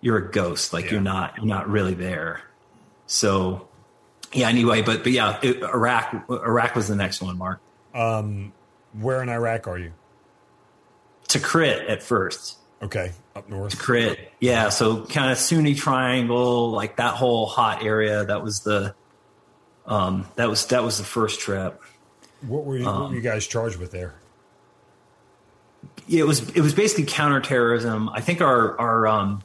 Speaker 3: You're a ghost. Like yeah. you're not, you're not really there. So yeah, anyway, but but yeah, it, Iraq Iraq was the next one, Mark.
Speaker 2: Um, where in Iraq are you?
Speaker 3: Tikrit at first.
Speaker 2: Okay, up north.
Speaker 3: Tikrit, yeah. So kind of Sunni Triangle, like that whole hot area. That was the, um, that was that was the first trip.
Speaker 2: What were you, um, what were you guys charged with there?
Speaker 3: It was it was basically counterterrorism. I think our our um,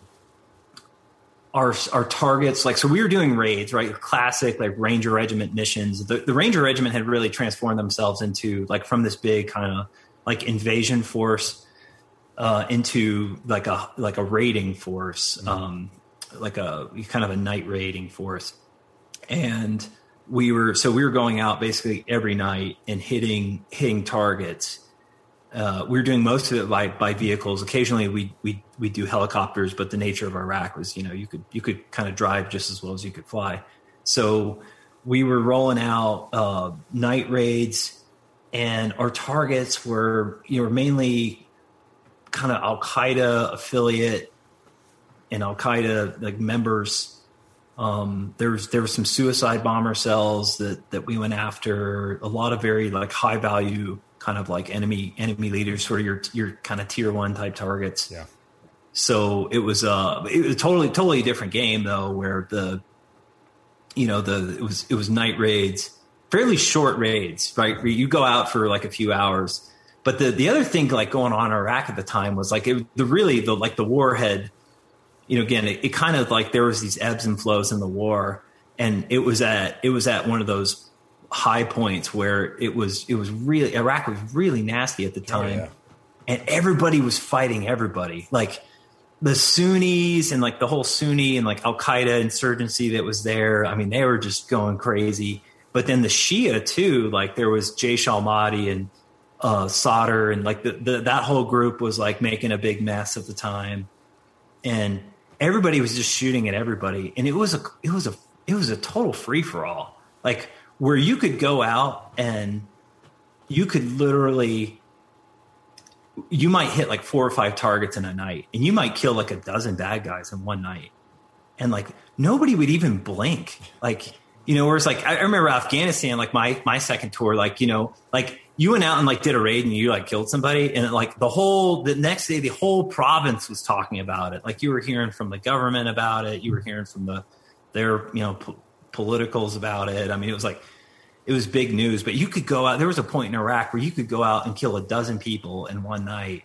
Speaker 3: our our targets like so we were doing raids right classic like ranger regiment missions the, the ranger regiment had really transformed themselves into like from this big kind of like invasion force uh, into like a like a raiding force mm-hmm. um, like a kind of a night raiding force and we were so we were going out basically every night and hitting hitting targets uh, we were doing most of it by by vehicles. Occasionally, we we we do helicopters, but the nature of Iraq was, you know, you could you could kind of drive just as well as you could fly. So we were rolling out uh, night raids, and our targets were you know mainly kind of Al Qaeda affiliate and Al Qaeda like members. Um, there was there was some suicide bomber cells that that we went after. A lot of very like high value kind of like enemy enemy leaders, sort of your your kind of tier one type targets.
Speaker 2: Yeah.
Speaker 3: So it was uh it was totally totally different game though, where the you know the it was it was night raids, fairly short raids, right? Where you go out for like a few hours. But the the other thing like going on in Iraq at the time was like it, the really the like the warhead, you know, again it, it kind of like there was these ebbs and flows in the war, and it was at it was at one of those high points where it was it was really Iraq was really nasty at the oh, time, oh, yeah. and everybody was fighting everybody. Like the Sunnis and like the whole Sunni and like Al Qaeda insurgency that was there. I mean, they were just going crazy. But then the Shia too, like there was Jaish al-Mahdi and uh, Sadr and like the, the, that whole group was like making a big mess at the time, and everybody was just shooting at everybody, and it was a it was a it was a total free for all. Like where you could go out and you could literally you might hit like four or five targets in a night. And you might kill like a dozen bad guys in one night. And like nobody would even blink. Like you know whereas like i remember afghanistan like my my second tour like you know like you went out and like did a raid and you like killed somebody and like the whole the next day the whole province was talking about it like you were hearing from the government about it you were hearing from the their you know politicals about it. I mean, it was like it was big news. But you could go out. There was a point in Iraq where you could go out and kill a dozen people in one night,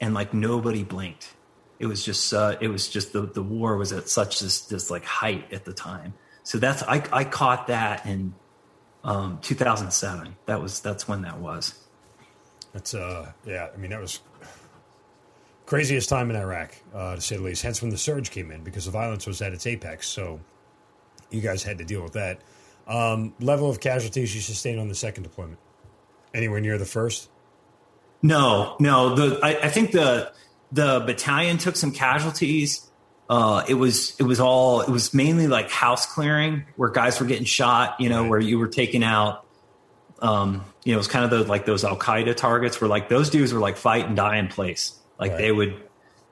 Speaker 3: and like nobody blinked. It was just uh, it was just the the war was at such this this like height at the time. So that's I I caught that in um, 2007. That was that's when that was.
Speaker 2: That's uh yeah. I mean that was craziest time in Iraq, uh, to say the least. Hence when the surge came in because the violence was at its apex. So you guys had to deal with that. Um, level of casualties you sustained on the second deployment? Anywhere near the first?
Speaker 3: No, no. The I, I think the the battalion took some casualties. Uh, it was it was all it was mainly like house clearing where guys were getting shot. You know, right. where you were taking out. Um, you know, it was kind of the, like those Al Qaeda targets where like those dudes were like fight and die in place. Like right. they would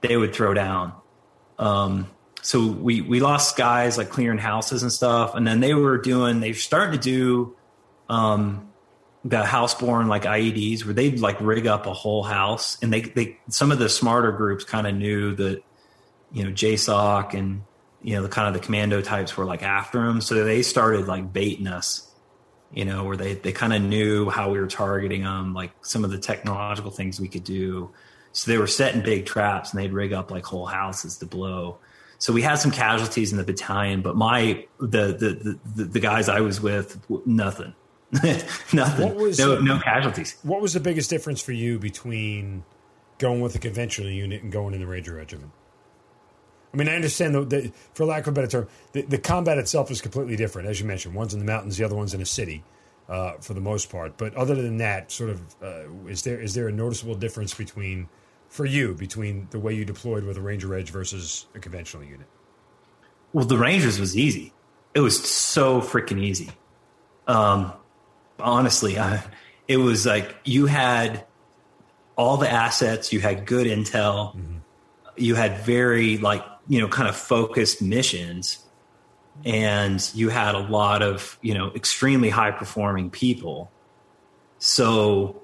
Speaker 3: they would throw down. Um, so we we lost guys like clearing houses and stuff, and then they were doing they started to do um, the houseborne like IEDs where they'd like rig up a whole house, and they they some of the smarter groups kind of knew that you know JSOC and you know the kind of the commando types were like after them, so they started like baiting us. You know, where they they kind of knew how we were targeting them, like some of the technological things we could do. So they were setting big traps, and they'd rig up like whole houses to blow so we had some casualties in the battalion, but my the the the, the guys I was with, nothing, nothing, was, no, no casualties.
Speaker 2: What was the biggest difference for you between going with a conventional unit and going in the Ranger Regiment? I mean, I understand, though, that, for lack of a better term, the, the, combat itself is completely different, as you mentioned. One's in the mountains, the other one's in a city, uh, for the most part. But other than that, sort of, uh, is there is there a noticeable difference between, for you, between the way you deployed with a Ranger Edge versus a conventional unit?
Speaker 3: Well, the Rangers was easy. It was so freaking easy. Um, honestly, I, it was like you had all the assets, you had good intel, mm-hmm. you had very like you know kind of focused missions and you had a lot of you know extremely high performing people. So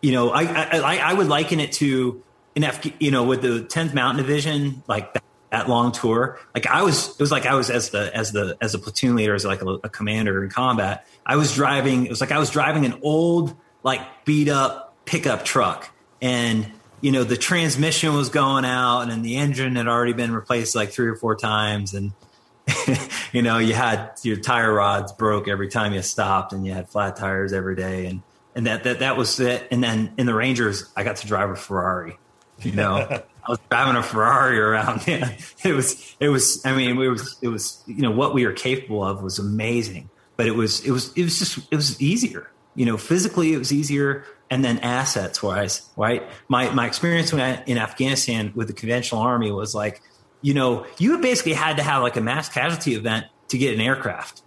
Speaker 3: you know I, I i would liken it to an F, you know with the 10th mountain division like that, that, long tour. Like i was it was like i was as the as the as a platoon leader as like a, a commander in combat i was driving it was like i was driving an old like beat up pickup truck and you know, the transmission was going out and the engine had already been replaced like three or four times. And, you know, you had your tire rods broke every time you stopped and you had flat tires every day. And, and that, that, that was it. And then in the Rangers, I got to drive a Ferrari, you know, I was driving a Ferrari around. Yeah. It was, it was, I mean, it was, it was, you know, what we were capable of was amazing, but it was, it was, it was just, it was easier, you know, physically it was easier and then assets wise, right? My my experience in Afghanistan with the conventional army was like, you know, you basically had to have like a mass casualty event to get an aircraft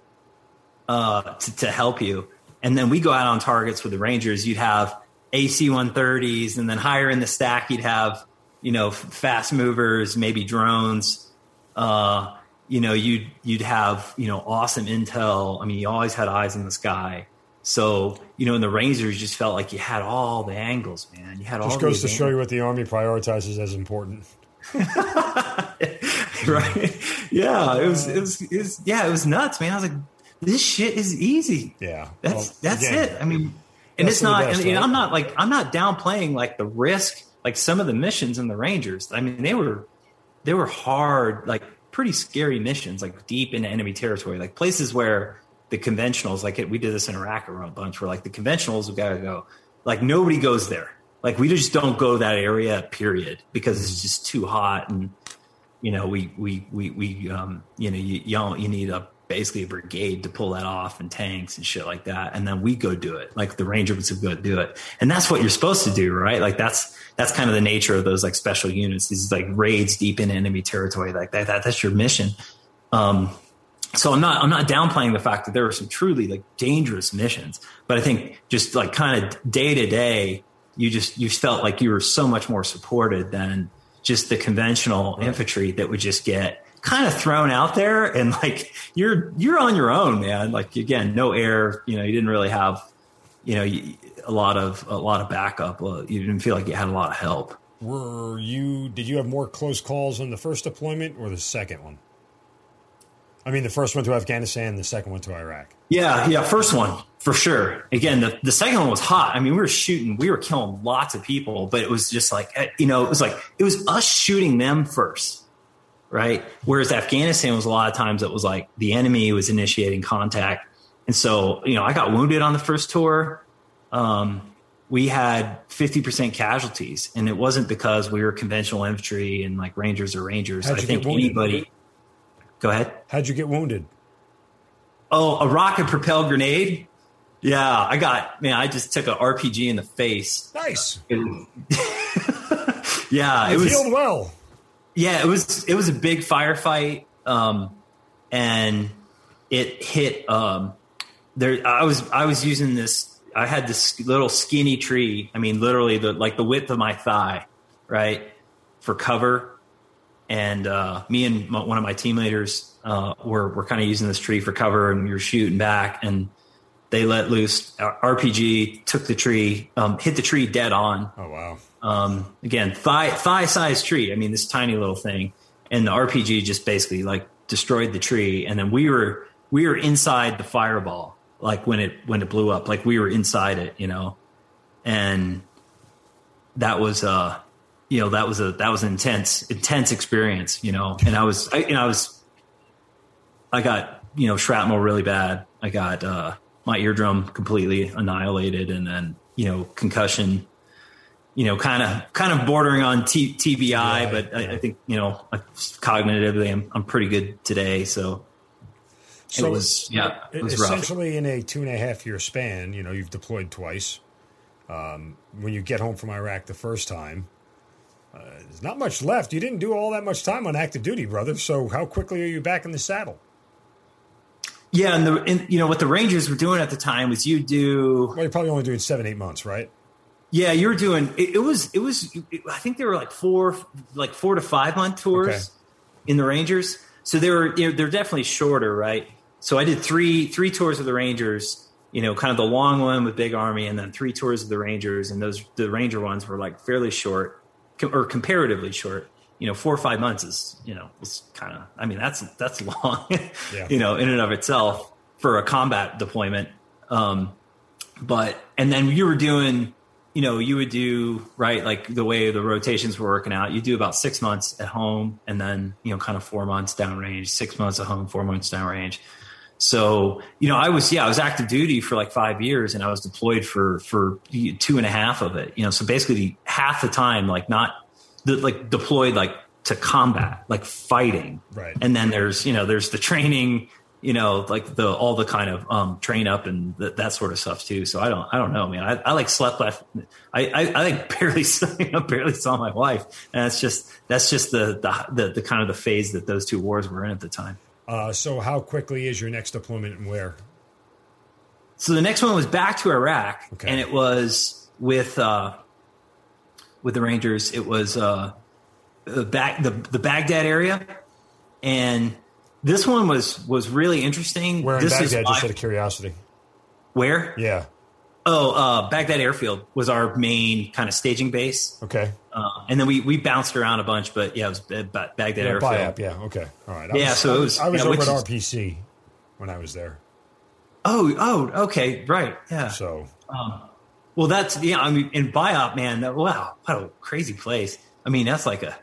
Speaker 3: uh, to, to help you, and then we go out on targets with the Rangers. You'd have AC 130s, and then higher in the stack, you'd have you know fast movers, maybe drones. Uh, you know, you'd you'd have you know awesome intel. I mean, you always had eyes in the sky. So, you know, in the Rangers, you just felt like you had all the angles, man. You had all the angles.
Speaker 2: just goes to show you what the Army prioritizes as important.
Speaker 3: right? Yeah, it was, it was, it was, yeah, it was nuts, man. I was like, this shit is easy.
Speaker 2: Yeah,
Speaker 3: that's well, that's again, it. I mean, and it's not. Best, and, right? I'm not like I'm not downplaying like the risk. Like some of the missions in the Rangers, I mean, they were they were hard, like pretty scary missions, like deep into enemy territory, like places where the conventionals, like we did this in Iraq a bunch, where like the conventionals have got to go. Like nobody goes there. Like we just don't go that area, period, because it's just too hot, and you know we we we we um you know you you, you need a basically a brigade to pull that off and tanks and shit like that, and then we go do it. Like the Rangers would go do it, and that's what you're supposed to do, right? Like that's that's kind of the nature of those like special units. These like raids deep in enemy territory, like that. that that's your mission. Um, so I'm not I'm not downplaying the fact that there were some truly like dangerous missions, but I think just like kind of day to day, you just you felt like you were so much more supported than just the conventional infantry that would just get kind of thrown out there and like you're you're on your own, man. Like again, no air. You know, you didn't really have you know a lot of a lot of backup. You didn't feel like you had a lot of help.
Speaker 2: Were you? Did you have more close calls on the first deployment or the second one? I mean, the first one to Afghanistan, the second one to Iraq.
Speaker 3: Yeah, yeah, first one for sure. Again, the, the second one was hot. I mean, we were shooting, we were killing lots of people, but it was just like, eh, you know, it was like, it was us shooting them first, right? Whereas Afghanistan was a lot of times it was like the enemy was initiating contact. And so, you know, I got wounded on the first tour. Um, we had 50% casualties and it wasn't because we were conventional infantry and like rangers or rangers. I think anybody Go ahead.
Speaker 2: How'd you get wounded?
Speaker 3: Oh, a rocket propelled grenade. Yeah, I got man. I just took an RPG in the face.
Speaker 2: Nice.
Speaker 3: Yeah,
Speaker 2: it was healed well.
Speaker 3: Yeah, it was. It was a big firefight, um, and it hit. Um, there, I was. I was using this. I had this little skinny tree. I mean, literally the like the width of my thigh, right, for cover and uh, me and my, one of my team leaders uh, were were kind of using this tree for cover, and we were shooting back, and they let loose. RPG took the tree, um, hit the tree dead on.
Speaker 2: Oh wow!
Speaker 3: Um, again, thigh thigh size tree. I mean, this tiny little thing, and the RPG just basically like destroyed the tree, and then we were we were inside the fireball, like when it when it blew up, like we were inside it, you know, and that was uh you know that was a that was an intense intense experience you know and i was I, you know i was i got you know shrapnel really bad i got uh my eardrum completely annihilated and then you know concussion you know, kind of kind of bordering on T, TBI, yeah, but yeah. I, I, think you know, cognitively, I'm I'm pretty good today. So, so it was yeah, it was
Speaker 2: essentially
Speaker 3: rough.
Speaker 2: in a two and a half year span. You know, you've deployed twice. Um, when you get home from Iraq the first time, uh, there's not much left. You didn't do all that much time on active duty, brother. So how quickly are you back in the saddle?
Speaker 3: Yeah, and the and, you know what the Rangers were doing at the time was you do.
Speaker 2: Well, you're probably only doing seven, eight months, right?
Speaker 3: Yeah, you were doing. It, it was. It was. It, I think they were like four, like four to five month tours okay. in the Rangers. So they were. You know, they're definitely shorter, right? So I did three three tours of the Rangers. You know, kind of the long one with Big Army, and then three tours of the Rangers, and those the Ranger ones were like fairly short or comparatively short you know, four or five months is, you know, it's kind of, I mean, that's, that's long, yeah. you know, in and of itself for a combat deployment. Um, but, and then you were doing, you know, you would do, right, like the way the rotations were working out, you do about six months at home and then, you know, kind of four months downrange, six months at home, four months downrange. So, you know, I was, yeah, I was active duty for like five years and I was deployed for, for two and a half of it, you know, so basically half the time, like not the, like deployed like to combat, like fighting.
Speaker 2: Right.
Speaker 3: And then there's, you know, there's the training, you know, like the, all the kind of, um, train up and the, that sort of stuff too. So I don't, I don't know, man. I, I like slept left. I, I, I like barely, you know, barely saw my wife. And that's just, that's just the, the, the, the kind of the phase that those two wars were in at the time.
Speaker 2: Uh, so how quickly is your next deployment and where?
Speaker 3: So the next one was back to Iraq okay. and it was with, uh, with the Rangers. It was uh, the back the the Baghdad area, and this one was was really interesting.
Speaker 2: Where in
Speaker 3: this
Speaker 2: Baghdad? just out of curiosity.
Speaker 3: Where?
Speaker 2: Yeah.
Speaker 3: Oh, uh, Baghdad Airfield was our main kind of staging base.
Speaker 2: Okay.
Speaker 3: Uh, and then we, we bounced around a bunch, but yeah, it was Baghdad yeah, Airfield.
Speaker 2: Biap, yeah. Okay. All right. I
Speaker 3: yeah.
Speaker 2: Was,
Speaker 3: so it was.
Speaker 2: I was
Speaker 3: yeah,
Speaker 2: over at RPC when I was there.
Speaker 3: Oh, oh, okay, right, yeah.
Speaker 2: So,
Speaker 3: um, well, that's yeah. I mean, in BIAP, man, that, wow, what a crazy place. I mean, that's like a.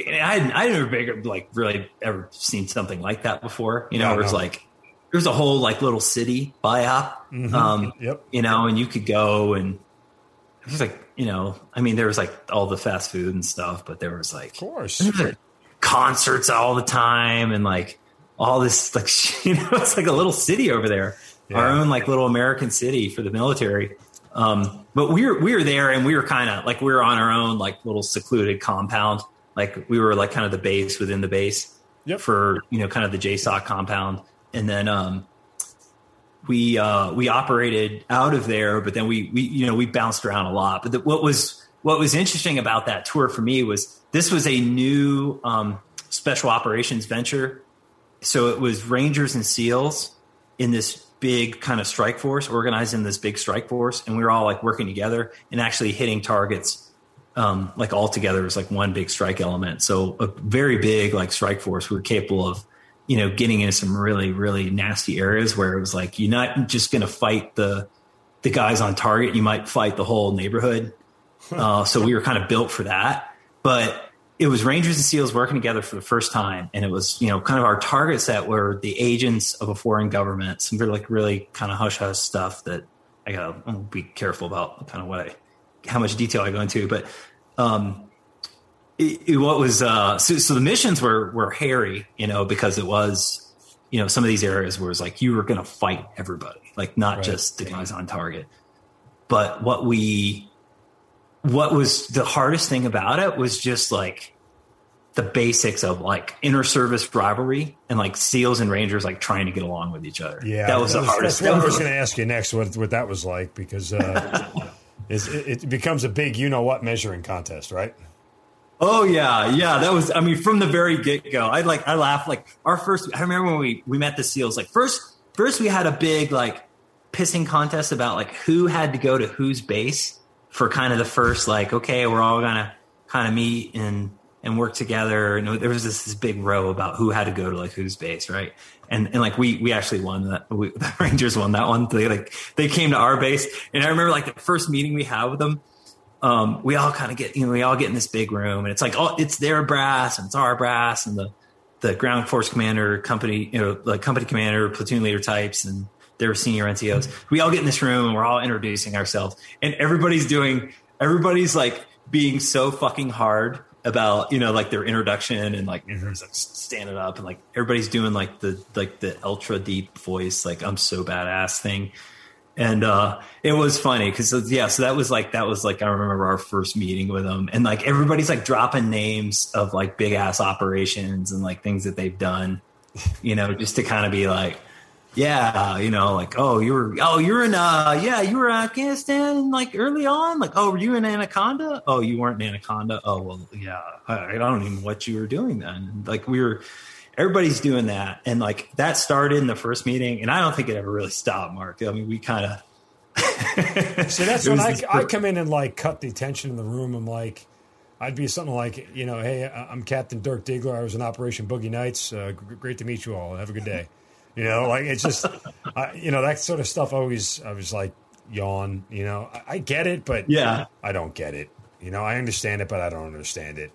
Speaker 3: I hadn't, I never like really ever seen something like that before. You know, it was no. like there's a whole like little city BIAP. Mm-hmm. Um,
Speaker 2: yep.
Speaker 3: You know, and you could go and it was like you know, I mean, there was like all the fast food and stuff, but there was like,
Speaker 2: of course,
Speaker 3: like concerts all the time and like all this like you know, it's like a little city over there. Yeah. Our own like little American city for the military. Um, but we were we were there and we were kind of like we were on our own like little secluded compound. Like we were like kind of the base within the base
Speaker 2: yep.
Speaker 3: for you know kind of the JSOC compound. And then um, we uh, we operated out of there, but then we we you know we bounced around a lot. But the, what was what was interesting about that tour for me was this was a new um, special operations venture. So it was Rangers and SEALs in this big kind of strike force, organizing this big strike force, and we were all like working together and actually hitting targets um, like all together as like one big strike element. So a very big like strike force. We were capable of you know getting into some really really nasty areas where it was like you're not just going to fight the the guys on target. You might fight the whole neighborhood. Uh, so we were kind of built for that, but it was Rangers and SEALs working together for the first time, and it was you know kind of our targets that were the agents of a foreign government, some really like really kind of hush hush stuff that I gotta be careful about, kind of what I how much detail I go into, but um, it, it, what was uh, so, so the missions were were hairy, you know, because it was you know some of these areas where it was like you were going to fight everybody, like not right. just the guys on target, but what we what was the hardest thing about it was just like the basics of like inter service rivalry and like SEALs and Rangers like trying to get along with each other.
Speaker 2: Yeah,
Speaker 3: that was the hardest.
Speaker 2: That's what I was going to ask you next. What what that was like because uh, it, it becomes a big you know what measuring contest, right?
Speaker 3: Oh yeah, yeah. That was. I mean, from the very get go, I like. I laughed. Like our first. I remember when we we met the SEALs. Like first, first we had a big like pissing contest about like who had to go to whose base for kind of the first like okay we're all gonna kind of meet and and work together and there was this, this big row about who had to go to like whose base right and and like we we actually won that we, the rangers won that one they like they came to our base and i remember like the first meeting we had with them um, we all kind of get you know we all get in this big room and it's like oh it's their brass and it's our brass and the the ground force commander company you know the company commander platoon leader types and their senior NCOs. We all get in this room and we're all introducing ourselves, and everybody's doing everybody's like being so fucking hard about you know like their introduction and like everyone's like standing up and like everybody's doing like the like the ultra deep voice like I'm so badass thing. And uh it was funny because yeah, so that was like that was like I remember our first meeting with them, and like everybody's like dropping names of like big ass operations and like things that they've done, you know, just to kind of be like, yeah, you know, like, oh, you were, oh, you were in, uh, yeah, you were in Afghanistan, like early on, like, oh, were you in Anaconda? Oh, you weren't in Anaconda. Oh, well, yeah, I, I don't even know what you were doing then. Like, we were, everybody's doing that, and like that started in the first meeting, and I don't think it ever really stopped, Mark. I mean, we kind of.
Speaker 2: so that's when I, I come in and like cut the tension in the room. I'm like, I'd be something like, you know, hey, I'm Captain Dirk Diggler. I was in Operation Boogie Nights. Uh, great to meet you all. Have a good day. You know, like it's just, uh, you know, that sort of stuff. Always, I was like, yawn. You know, I, I, get it, but
Speaker 3: yeah,
Speaker 2: I don't get it. You know, I understand it, but I don't understand it.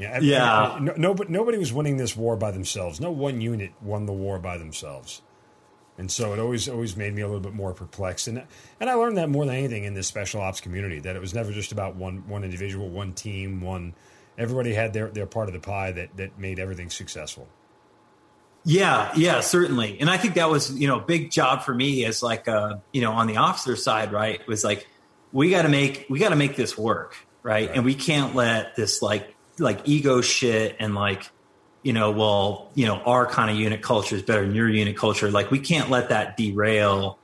Speaker 3: Yeah, yeah.
Speaker 2: No, no, nobody was winning this war by themselves. No one unit won the war by themselves, and so it always always made me a little bit more perplexed. And and I learned that more than anything in this special ops community that it was never just about one one individual, one team, one. Everybody had their their part of the pie that that made everything successful.
Speaker 3: Yeah, yeah, certainly. And I think that was, you know, a big job for me as like uh, you know, on the officer side, right? Was like we got to make we got to make this work, right? right? And we can't let this like like ego shit and like you know, well, you know, our kind of unit culture is better than your unit culture. Like we can't let that derail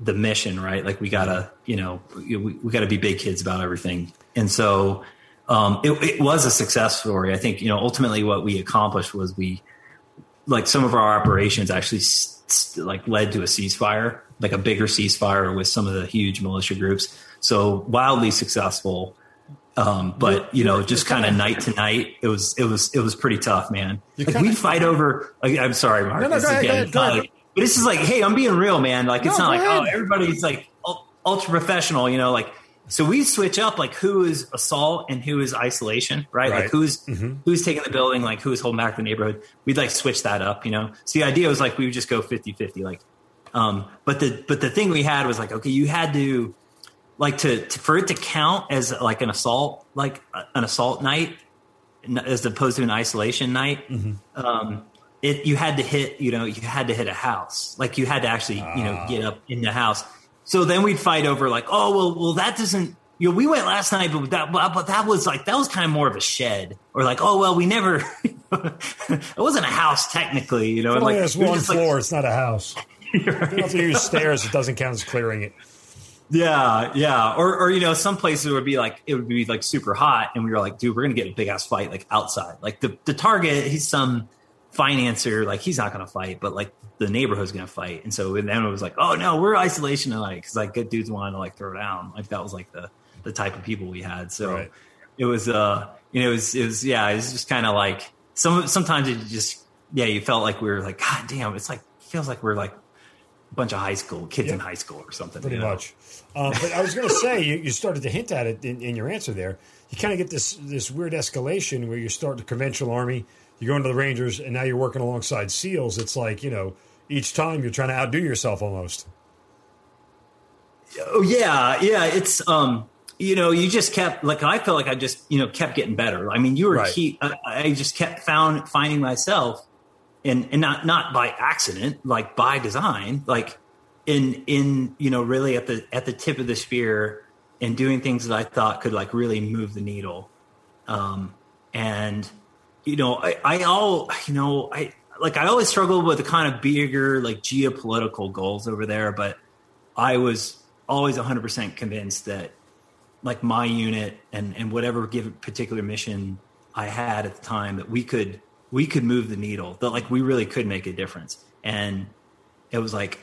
Speaker 3: the mission, right? Like we gotta, you know, we, we gotta be big kids about everything. And so um, it, it was a success story. I think, you know, ultimately what we accomplished was we like some of our operations actually like led to a ceasefire, like a bigger ceasefire with some of the huge militia groups. So wildly successful. Um, but you know, just kind of night to night, it was it was it was pretty tough, man. Like, we'd fight over. Like, I'm sorry, Mark. No, no, go ahead, again, go ahead, go. Like, but this is like, hey, I'm being real, man. Like it's no, not like ahead. oh, everybody's like ultra professional. You know, like so we switch up like who is assault and who is isolation, right? right. Like who's mm-hmm. who's taking the building, like who's holding back the neighborhood. We'd like switch that up, you know. So the idea was like we would just go 50-50 like um but the but the thing we had was like okay, you had to like to, to for it to count as like an assault like uh, an assault night as opposed to an isolation night. Mm-hmm. Um it you had to hit, you know, you had to hit a house. Like you had to actually, you know, get up in the house so then we'd fight over like, oh well, well that doesn't. You know, we went last night, but that but that was like that was kind of more of a shed, or like, oh well, we never. it wasn't a house technically, you know.
Speaker 2: It's like it's one floor; like, it's not a house. You don't have to use stairs; it doesn't count as clearing it.
Speaker 3: Yeah, yeah, or or you know, some places it would be like it would be like super hot, and we were like, dude, we're gonna get a big ass fight like outside. Like the the target, he's some financier, like he's not gonna fight, but like the neighborhood's gonna fight. And so and then it was like, oh no, we're isolation tonight because like good dudes wanted to like throw down. Like that was like the the type of people we had. So right. it was uh you know it was it was yeah it was just kind of like some sometimes it just yeah you felt like we were like god damn it's like feels like we're like a bunch of high school kids in high school or something.
Speaker 2: Pretty you know? much. Um, but I was going to say you, you, started to hint at it in, in your answer there. You kind of get this this weird escalation where you start the conventional army, you go into the Rangers, and now you're working alongside SEALs. It's like you know each time you're trying to outdo yourself almost.
Speaker 3: Oh yeah, yeah. It's um, you know, you just kept like I felt like I just you know kept getting better. I mean, you were right. key. I, I, just kept found finding myself, and and not not by accident, like by design, like in in you know really at the at the tip of the spear and doing things that I thought could like really move the needle. Um, and you know, I, I all you know I like I always struggled with the kind of bigger like geopolitical goals over there, but I was always 100% convinced that like my unit and and whatever given particular mission I had at the time that we could we could move the needle that like we really could make a difference and it was like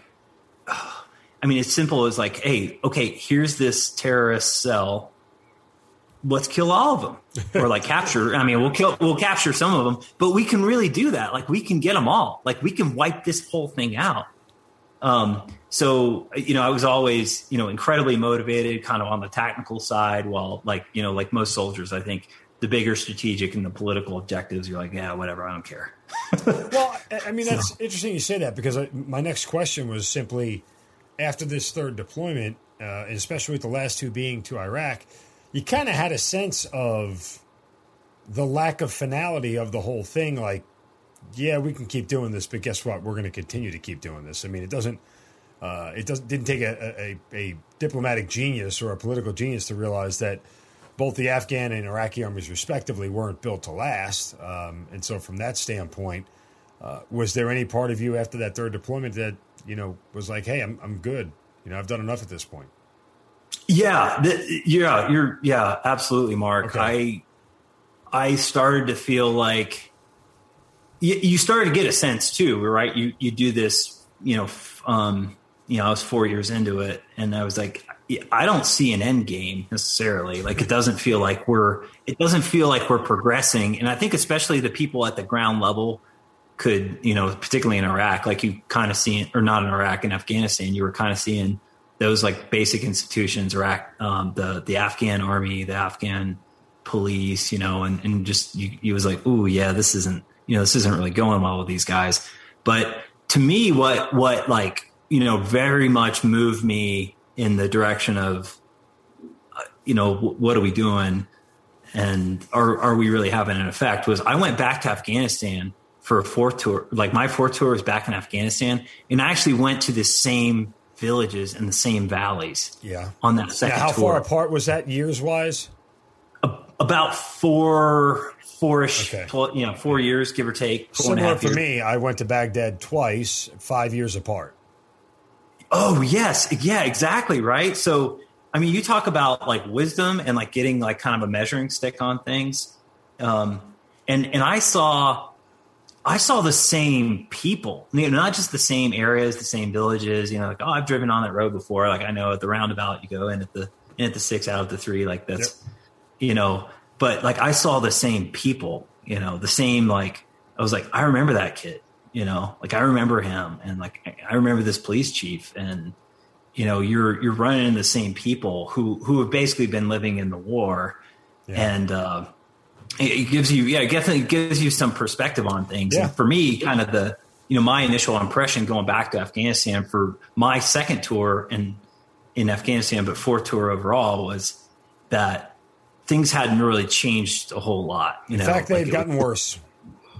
Speaker 3: I mean it's simple as like hey okay here's this terrorist cell let's kill all of them or like capture. I mean, we'll kill, we'll capture some of them, but we can really do that. Like we can get them all. Like we can wipe this whole thing out. Um, so you know, I was always you know incredibly motivated, kind of on the tactical side, while like you know, like most soldiers, I think the bigger strategic and the political objectives, you're like, yeah, whatever, I don't care.
Speaker 2: well, I mean, that's so. interesting you say that because I, my next question was simply after this third deployment, uh, especially with the last two being to Iraq, you kind of had a sense of the lack of finality of the whole thing. Like, yeah, we can keep doing this, but guess what? We're going to continue to keep doing this. I mean, it doesn't. Uh, it doesn't didn't take a, a, a diplomatic genius or a political genius to realize that both the Afghan and Iraqi armies, respectively, weren't built to last. Um, and so, from that standpoint, uh, was there any part of you after that third deployment that you know was like, "Hey, I'm I'm good. You know, I've done enough at this point."
Speaker 3: Yeah, yeah, you're yeah, absolutely, Mark. Okay. I I started to feel like you, you, started to get a sense too, right? You you do this, you know, um, you know, I was four years into it, and I was like, I don't see an end game necessarily. Like it doesn't feel like we're it doesn't feel like we're progressing, and I think especially the people at the ground level could, you know, particularly in Iraq, like you kind of see, or not in Iraq, in Afghanistan, you were kind of seeing those like basic institutions, Iraq, um, the the Afghan army, the Afghan police, you know, and, and just you, you was like, oh yeah, this isn't, you know, this isn't really going well with these guys. But to me, what what like you know very much moved me in the direction of, uh, you know, what are we doing, and are are we really having an effect? Was I went back to Afghanistan for a fourth tour. Like my fourth tour was back in Afghanistan, and I actually went to the same villages and the same valleys.
Speaker 2: Yeah.
Speaker 3: On that second
Speaker 2: now, how
Speaker 3: tour.
Speaker 2: far apart was that years wise?
Speaker 3: About four, four-ish, okay. you know, four years, give or take.
Speaker 2: Similar for years. me, I went to Baghdad twice, five years apart.
Speaker 3: Oh yes, yeah, exactly, right. So, I mean, you talk about like wisdom and like getting like kind of a measuring stick on things, um, and and I saw I saw the same people, you know, not just the same areas, the same villages. You know, like oh, I've driven on that road before. Like I know at the roundabout, you go in at the in at the six out of the three. Like that's, yep. you know, but like I saw the same people. You know, the same like I was like I remember that kid. You know, like I remember him, and like I remember this police chief, and you know, you're you're running the same people who who have basically been living in the war, yeah. and. uh it gives you yeah it definitely gives you some perspective on things yeah. and for me kind of the you know my initial impression going back to afghanistan for my second tour in in afghanistan but fourth tour overall was that things hadn't really changed a whole lot
Speaker 2: you
Speaker 3: know
Speaker 2: in fact they've gotten worse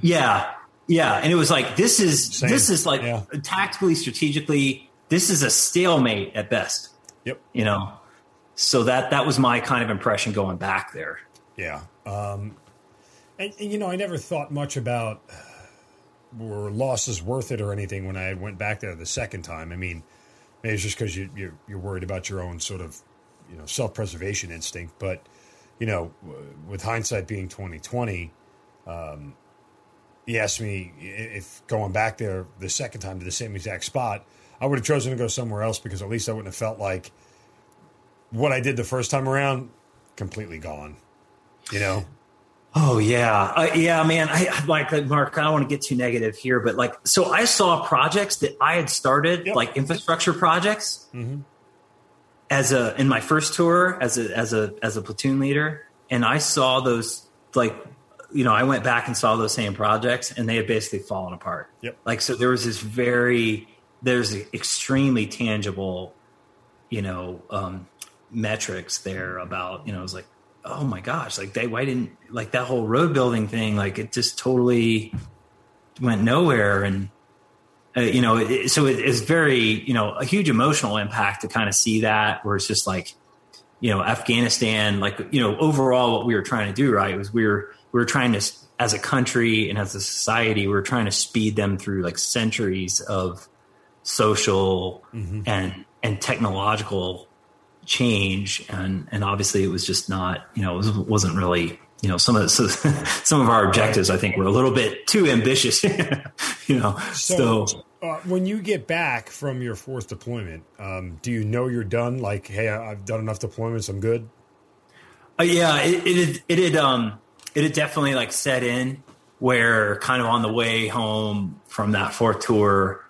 Speaker 3: yeah yeah and it was like this is Same. this is like yeah. tactically strategically this is a stalemate at best
Speaker 2: yep
Speaker 3: you know so that that was my kind of impression going back there
Speaker 2: yeah um, and, and, you know, I never thought much about were losses worth it or anything when I went back there the second time. I mean, maybe it's just because you, you're, you're worried about your own sort of you know self preservation instinct. But you know, with hindsight being twenty twenty, um, he asked me if going back there the second time to the same exact spot, I would have chosen to go somewhere else because at least I wouldn't have felt like what I did the first time around completely gone. You know.
Speaker 3: Oh yeah, uh, yeah, man. I like Mark. I don't want to get too negative here, but like, so I saw projects that I had started, yep. like infrastructure projects, mm-hmm. as a in my first tour as a as a as a platoon leader, and I saw those like, you know, I went back and saw those same projects, and they had basically fallen apart.
Speaker 2: Yep.
Speaker 3: Like, so there was this very there's extremely tangible, you know, um, metrics there about you know, it was like oh my gosh, like they why didn't like that whole road building thing? Like it just totally went nowhere, and uh, you know, it, so it is very you know a huge emotional impact to kind of see that where it's just like you know Afghanistan, like you know overall what we were trying to do right was we were we were trying to as a country and as a society we were trying to speed them through like centuries of social mm-hmm. and and technological change. And and obviously it was just not you know it wasn't really you know some of the, so, some of our objectives I think were a little bit too ambitious you know so, so.
Speaker 2: uh, when you get back from your fourth deployment um, do you know you're done? Like hey I've done enough deployments I'm good?
Speaker 3: Uh, yeah it, it had, it um it had definitely like set in where kind of on the way home from that fourth tour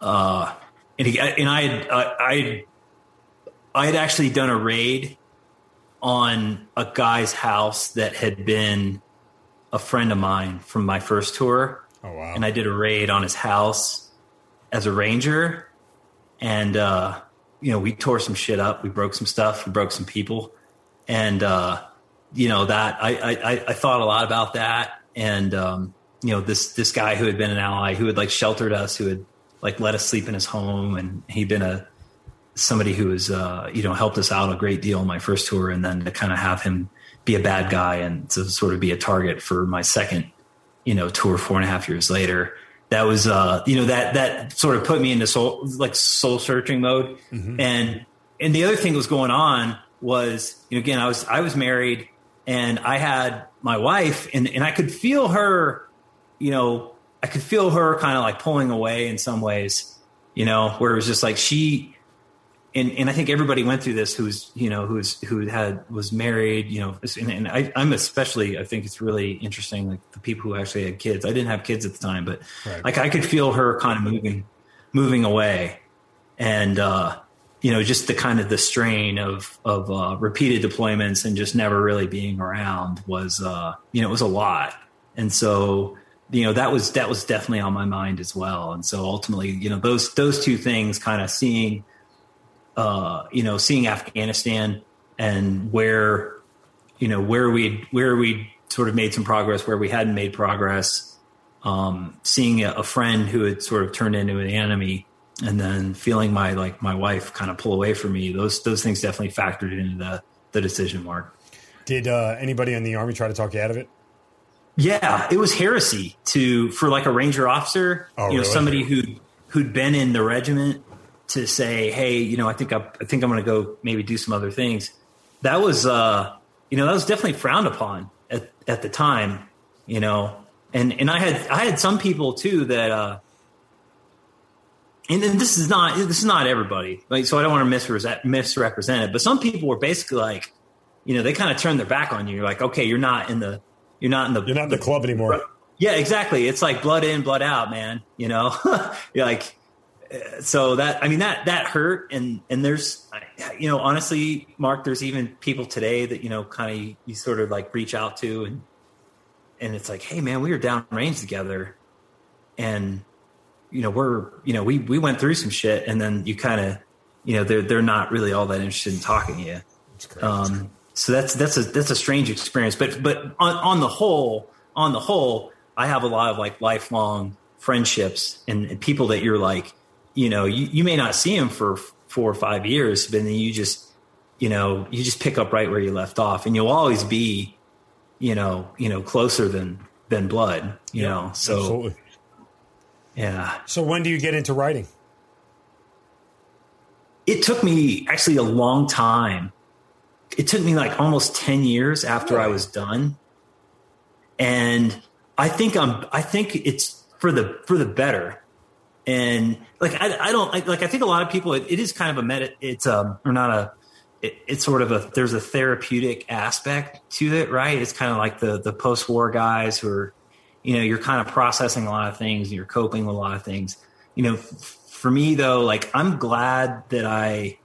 Speaker 3: uh and, he, and I had, uh, I I had actually done a raid on a guy's house that had been a friend of mine from my first tour.
Speaker 2: Oh wow!
Speaker 3: And I did a raid on his house as a ranger, and uh, you know, we tore some shit up. We broke some stuff. We broke some people. And, uh, you know, that I, I, I thought a lot about that. And, um, you know, this, this guy who had been an ally, who had like sheltered us, who had like let us sleep in his home. And he'd been a, somebody who was, uh, you know, helped us out a great deal on my first tour. And then to kind of have him be a bad guy and to sort of be a target for my second, you know, tour four and a half years later that was uh you know that that sort of put me into soul like soul searching mode mm-hmm. and and the other thing that was going on was you know again i was i was married and i had my wife and and i could feel her you know i could feel her kind of like pulling away in some ways you know where it was just like she and and I think everybody went through this who's you know who's who had was married you know and, and I, am especially I think it's really interesting like the people who actually had kids I didn't have kids at the time but right. like I could feel her kind of moving moving away and uh, you know just the kind of the strain of of uh, repeated deployments and just never really being around was uh, you know it was a lot. And so you know that was that was definitely on my mind as well. And so ultimately you know those those two things kind of seeing uh, you know, seeing Afghanistan and where, you know, where we where we sort of made some progress, where we hadn't made progress, um, seeing a, a, friend who had sort of turned into an enemy, and then feeling my like my wife kind of pull away from me. Those those things definitely factored into the the decision. Mark,
Speaker 2: did uh, anybody in the army try to talk you out of it?
Speaker 3: Yeah, it was heresy to for like a ranger officer, oh, you know, really? somebody who who'd been in the regiment to say, hey, you know, I think I, I think I'm going to go maybe do some other things. That was, uh, you know, that was definitely frowned upon at, at the time, you know, and, and I had, I had some people too that, uh, and then this is not, this is not everybody. Like, so I don't want to misrepresent, misrepresent it, but some people were basically like, you know, they kind of turned their back on you. You're like, okay, you're not in the, you're not in the,
Speaker 2: you're not in the, club anymore.
Speaker 3: Yeah, exactly. It's like blood in, blood out, man. You know, you're like, eh, so that I mean that that hurt and and there's you know honestly Mark there's even people today that you know kind of you, you, sort of like reach out to and and it's like hey man we were down range together and you know we're you know we we went through some shit and then you kind of you know they're they're not really all that interested in talking to you um, so that's that's a that's a strange experience but but on, on the whole on the whole I have a lot of like lifelong friendships and, and people that you're like you know, you, you may not see them for four or five years, but then you just, you know, you just pick up right where you left off and you'll always be, you know, you know, closer than, than blood, you yeah, know? So, absolutely. Yeah.
Speaker 2: So when do you get into writing?
Speaker 3: It took me actually a long time. It took me like almost 10 years after really? I was done. And I think I'm, I think it's for the, for the better and like I, I don't like, like I think a lot of people it, it is kind of a meta it's um or not a it, it's sort of a there's a therapeutic aspect to it right it's kind of like the the post-war guys who are you know you're kind of processing a lot of things and you're coping with a lot of things you know for me though like I'm glad that I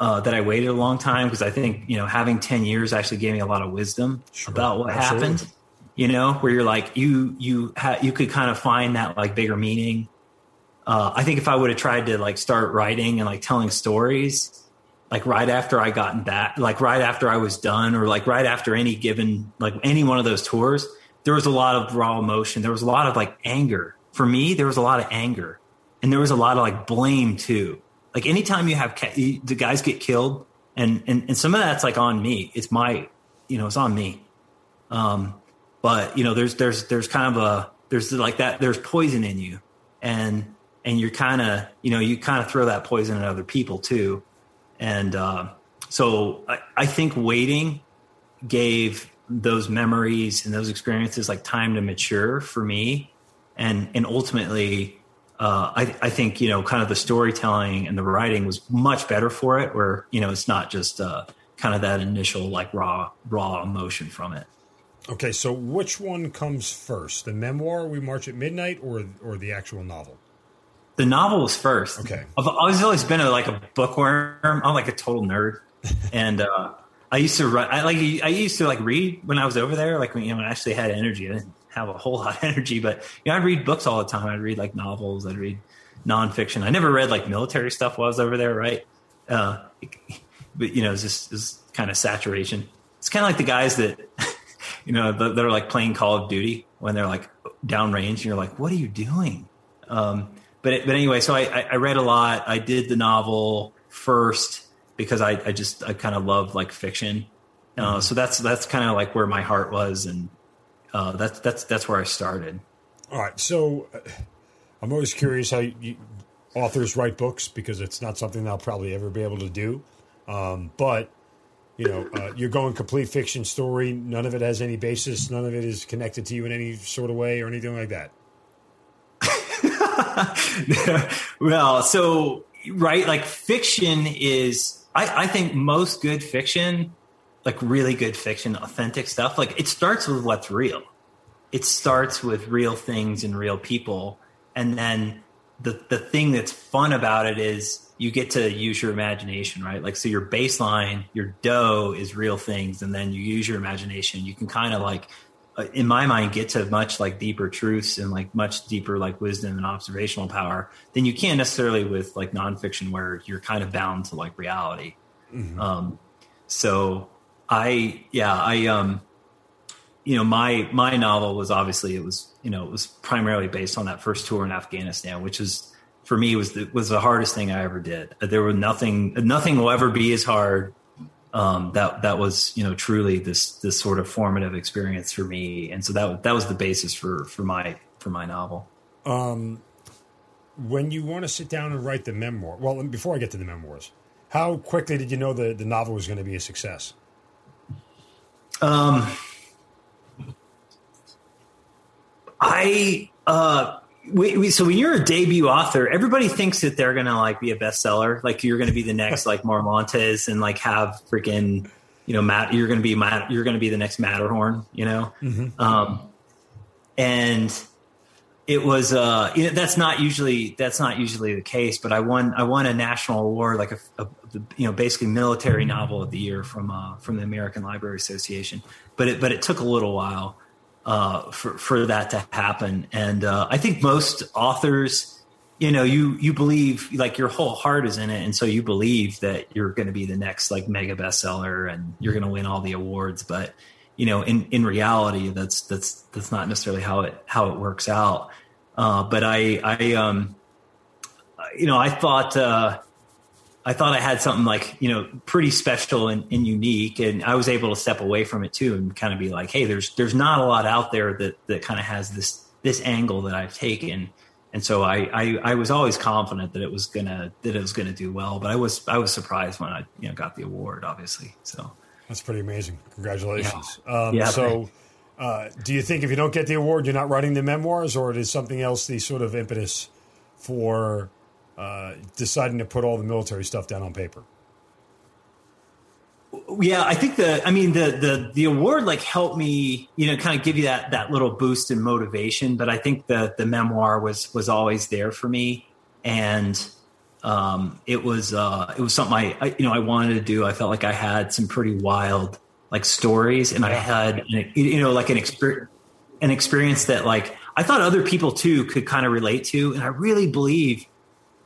Speaker 3: uh, that I waited a long time because I think you know having ten years actually gave me a lot of wisdom sure, about what absolutely. happened you know, where you're like you you ha- you could kind of find that like bigger meaning. Uh, I think if I would have tried to like start writing and like telling stories, like right after I gotten back, like right after I was done, or like right after any given like any one of those tours, there was a lot of raw emotion. There was a lot of like anger. For me, there was a lot of anger, and there was a lot of like blame too. Like anytime you have ca- the guys get killed, and and and some of that's like on me. It's my, you know, it's on me. Um, but you know there's there's there's kind of a there's like that there's poison in you and and you're kind of you know you kind of throw that poison at other people too and uh, so I, I think waiting gave those memories and those experiences like time to mature for me and and ultimately uh, I, I, think you know kind of the storytelling and the writing was much better for it where you know it's not just uh, kind of that initial like raw raw emotion from it
Speaker 2: Okay, so which one comes first, the memoir "We March at Midnight" or or the actual novel?
Speaker 3: The novel was first.
Speaker 2: Okay,
Speaker 3: I've always always been a, like a bookworm. I'm like a total nerd, and uh, I used to write. I like I used to like read when I was over there. Like when you know when I actually had energy. I didn't have a whole lot of energy, but you know I'd read books all the time. I'd read like novels. I'd read nonfiction. I never read like military stuff while I was over there, right? Uh, but you know, it's just it's kind of saturation. It's kind of like the guys that you know that are like playing Call of Duty when they're like downrange, and you're like, what are you doing? Um, but but anyway, so I, I read a lot. I did the novel first because I, I just I kind of love like fiction. Uh, mm-hmm. So that's that's kind of like where my heart was, and uh, that's that's that's where I started.
Speaker 2: All right, so uh, I'm always curious how you, authors write books because it's not something I'll probably ever be able to do. Um, but you know, uh, you're going complete fiction story. None of it has any basis. None of it is connected to you in any sort of way or anything like that.
Speaker 3: well, so right, like fiction is. I, I think most good fiction, like really good fiction, authentic stuff, like it starts with what's real. It starts with real things and real people, and then the the thing that's fun about it is you get to use your imagination, right? Like, so your baseline, your dough is real things, and then you use your imagination. You can kind of like in my mind get to much like deeper truths and like much deeper like wisdom and observational power than you can necessarily with like nonfiction where you're kind of bound to like reality mm-hmm. um so i yeah i um you know my my novel was obviously it was you know it was primarily based on that first tour in afghanistan which was for me was the, was the hardest thing i ever did there was nothing nothing will ever be as hard um, that that was you know truly this this sort of formative experience for me, and so that that was the basis for for my for my novel. Um,
Speaker 2: when you want to sit down and write the memoir, well, before I get to the memoirs, how quickly did you know the the novel was going to be a success? Um,
Speaker 3: I uh we, we, so when you're a debut author, everybody thinks that they're gonna like be a bestseller. Like you're gonna be the next like Marlantes and like have freaking, you know, Matt. You're gonna be Matt. You're gonna be the next Matterhorn. You know, mm-hmm. um, and it was uh, you know, that's not usually that's not usually the case. But I won I won a national award, like a, a you know basically military novel of the year from uh, from the American Library Association. But it but it took a little while uh, for for that to happen. And uh, I think most authors, you know, you you believe like your whole heart is in it, and so you believe that you're going to be the next like mega bestseller and you're going to win all the awards. But you know, in in reality, that's that's that's not necessarily how it how it works out. Uh, but I I um you know I thought. I thought I had something like, you know, pretty special and, and, unique. And I was able to step away from it too and kind of be like, hey, there's there's not a lot out there that that kind of has this this angle that I've taken. And so I, I, I was always confident that it was gonna that it was gonna do well. But I was I was surprised when I you know got the award, obviously. So
Speaker 2: that's pretty amazing. Congratulations. Yeah. Um, yeah so uh, do you think if you don't get the award, you're not writing the memoirs, or is something else the sort of impetus for uh, deciding to put all the military stuff down on paper?
Speaker 3: Yeah, I think the I mean the the the award like helped me, you know, kind of give you that that little boost in motivation. But I think the the memoir was was always there for me, and um, it was uh, it was something I, I, you know I wanted to do. I felt like I had some pretty wild like stories, and I had you know like an experience an experience that like I thought other people too could kind of relate to, and I really believe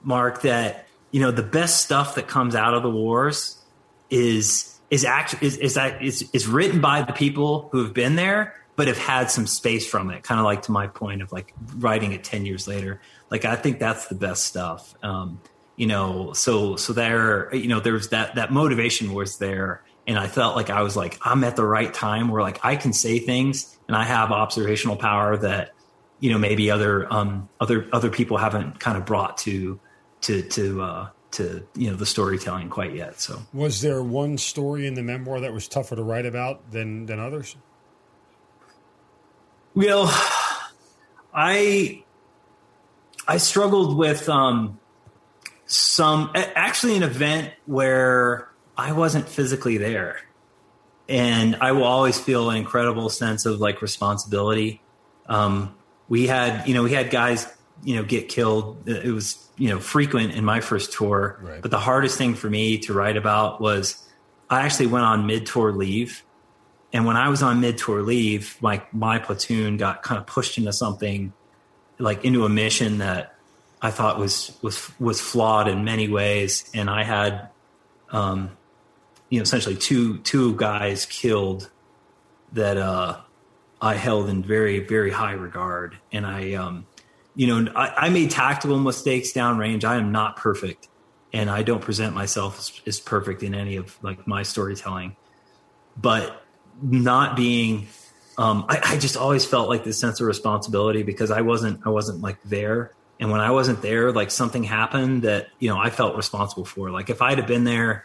Speaker 3: Mark, that you know the best stuff that comes out of the wars is is actually is is, is is written by the people who have been there, but have had some space from it. Kind of like to my point of like writing it ten years later. Like I think that's the best stuff. Um, you know, so so there, you know, there's that that motivation was there, and I felt like I was like I'm at the right time where like I can say things and I have observational power that you know maybe other um other other people haven't kind of brought to to to uh, to you know the storytelling quite yet. So,
Speaker 2: was there one story in the memoir that was tougher to write about than than others?
Speaker 3: Well, I I struggled with um, some actually an event where I wasn't physically there, and I will always feel an incredible sense of like responsibility. Um, we had you know we had guys you know get killed. It was you know frequent in my first tour. Right. But the hardest thing for me to write about was I actually went on mid tour leave, and when I was on mid tour leave, like my platoon got kind of pushed into something like into a mission that I thought was was was flawed in many ways, and I had, um, you know, essentially two two guys killed that uh, I held in very very high regard, and I, um, you know, I, I made tactical mistakes downrange. I am not perfect, and I don't present myself as, as perfect in any of like my storytelling, but not being um, I, I, just always felt like this sense of responsibility because I wasn't I wasn't like there and when I wasn't there, like something happened that, you know, I felt responsible for. Like if I'd have been there,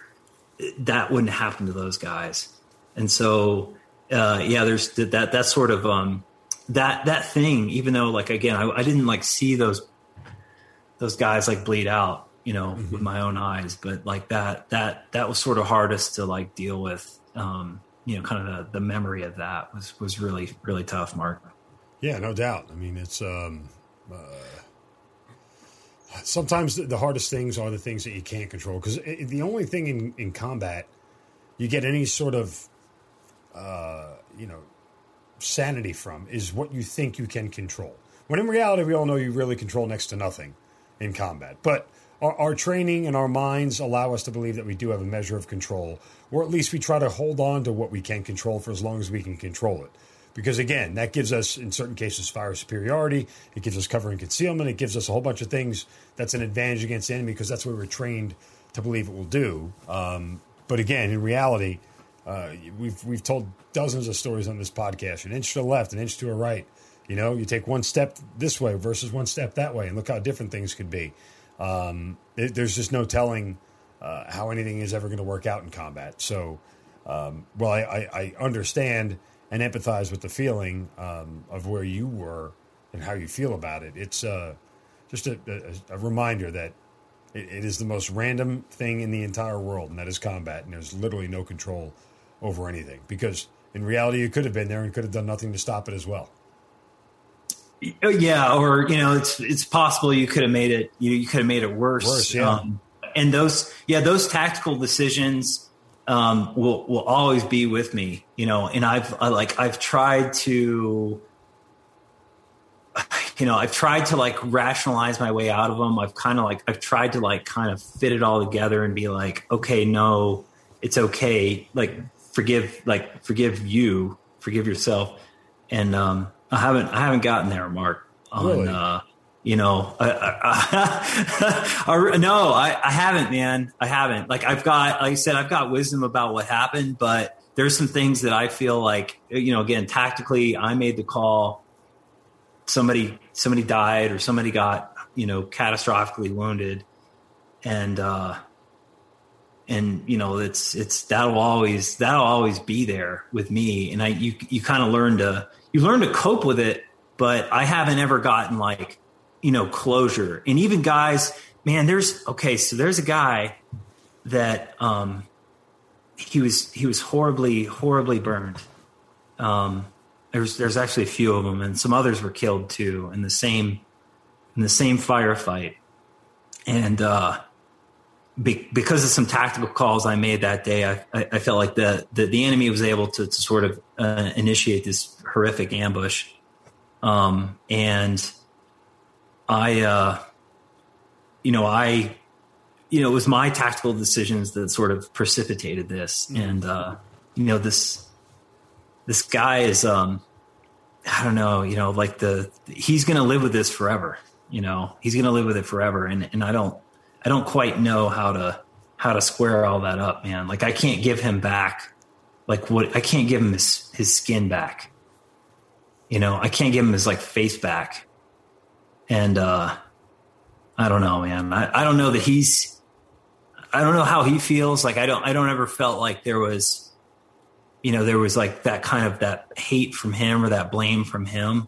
Speaker 3: that wouldn't happen to those guys. And so, uh, yeah, there's that, that sort of, um, that, that thing, even though like, again, I, I didn't like see those, those guys like bleed out, you know, mm-hmm. with my own eyes, but like that, that, that was sort of hardest to like deal with. Um, you know, kind of the, the memory of that was, was really, really tough, Mark.
Speaker 2: Yeah, no doubt. I mean, it's, um, uh, sometimes the hardest things are the things that you can't control because the only thing in, in combat you get any sort of uh, you know sanity from is what you think you can control when in reality we all know you really control next to nothing in combat but our, our training and our minds allow us to believe that we do have a measure of control or at least we try to hold on to what we can control for as long as we can control it because again, that gives us, in certain cases, fire superiority. It gives us cover and concealment. It gives us a whole bunch of things that's an advantage against the enemy because that's what we're trained to believe it will do. Um, but again, in reality, uh, we've we've told dozens of stories on this podcast. An inch to the left, an inch to the right. You know, you take one step this way versus one step that way, and look how different things could be. Um, it, there's just no telling uh, how anything is ever going to work out in combat. So, um, well, I, I, I understand and empathize with the feeling um, of where you were and how you feel about it. It's uh, just a, a, a, reminder that it, it is the most random thing in the entire world, and that is combat. And there's literally no control over anything because in reality, you could have been there and could have done nothing to stop it as well.
Speaker 3: Oh, yeah, or you know, it's it's possible you could have made it. You, you could have made it worse.
Speaker 2: Worse, yeah. Um,
Speaker 3: and those, yeah, those tactical decisions um, will will always be with me, you know. And I've I, like I've tried to, you know, I've tried to like rationalize my way out of them. I've kind of like I've tried to like kind of fit it all together and be like, okay, no, it's okay. Like forgive, like forgive you, forgive yourself. And um, I haven't I haven't gotten there, Mark. On really? uh, you know, I, I, I, no, I, I haven't, man. I haven't. Like I've got, like I said, I've got wisdom about what happened, but there's some things that I feel like, you know, again, tactically, I made the call. Somebody, somebody died, or somebody got, you know, catastrophically wounded, and uh, and you know, it's it's that'll always that'll always be there with me, and I you you kind of learn to you learn to cope with it, but I haven't ever gotten like you know, closure. And even guys, man, there's okay, so there's a guy that um he was he was horribly horribly burned. Um there's there's actually a few of them and some others were killed too in the same in the same firefight. And uh be, because of some tactical calls I made that day, I, I, I felt like the, the, the enemy was able to, to sort of uh, initiate this horrific ambush. Um, and I, uh, you know, I, you know, it was my tactical decisions that sort of precipitated this. Mm. And, uh, you know, this, this guy is, um, I don't know, you know, like the, he's going to live with this forever, you know, he's going to live with it forever. And, and I don't, I don't quite know how to, how to square all that up, man. Like I can't give him back. Like what, I can't give him his, his skin back. You know, I can't give him his like face back and uh, I don't know, man. I, I don't know that he's. I don't know how he feels. Like I don't. I don't ever felt like there was, you know, there was like that kind of that hate from him or that blame from him.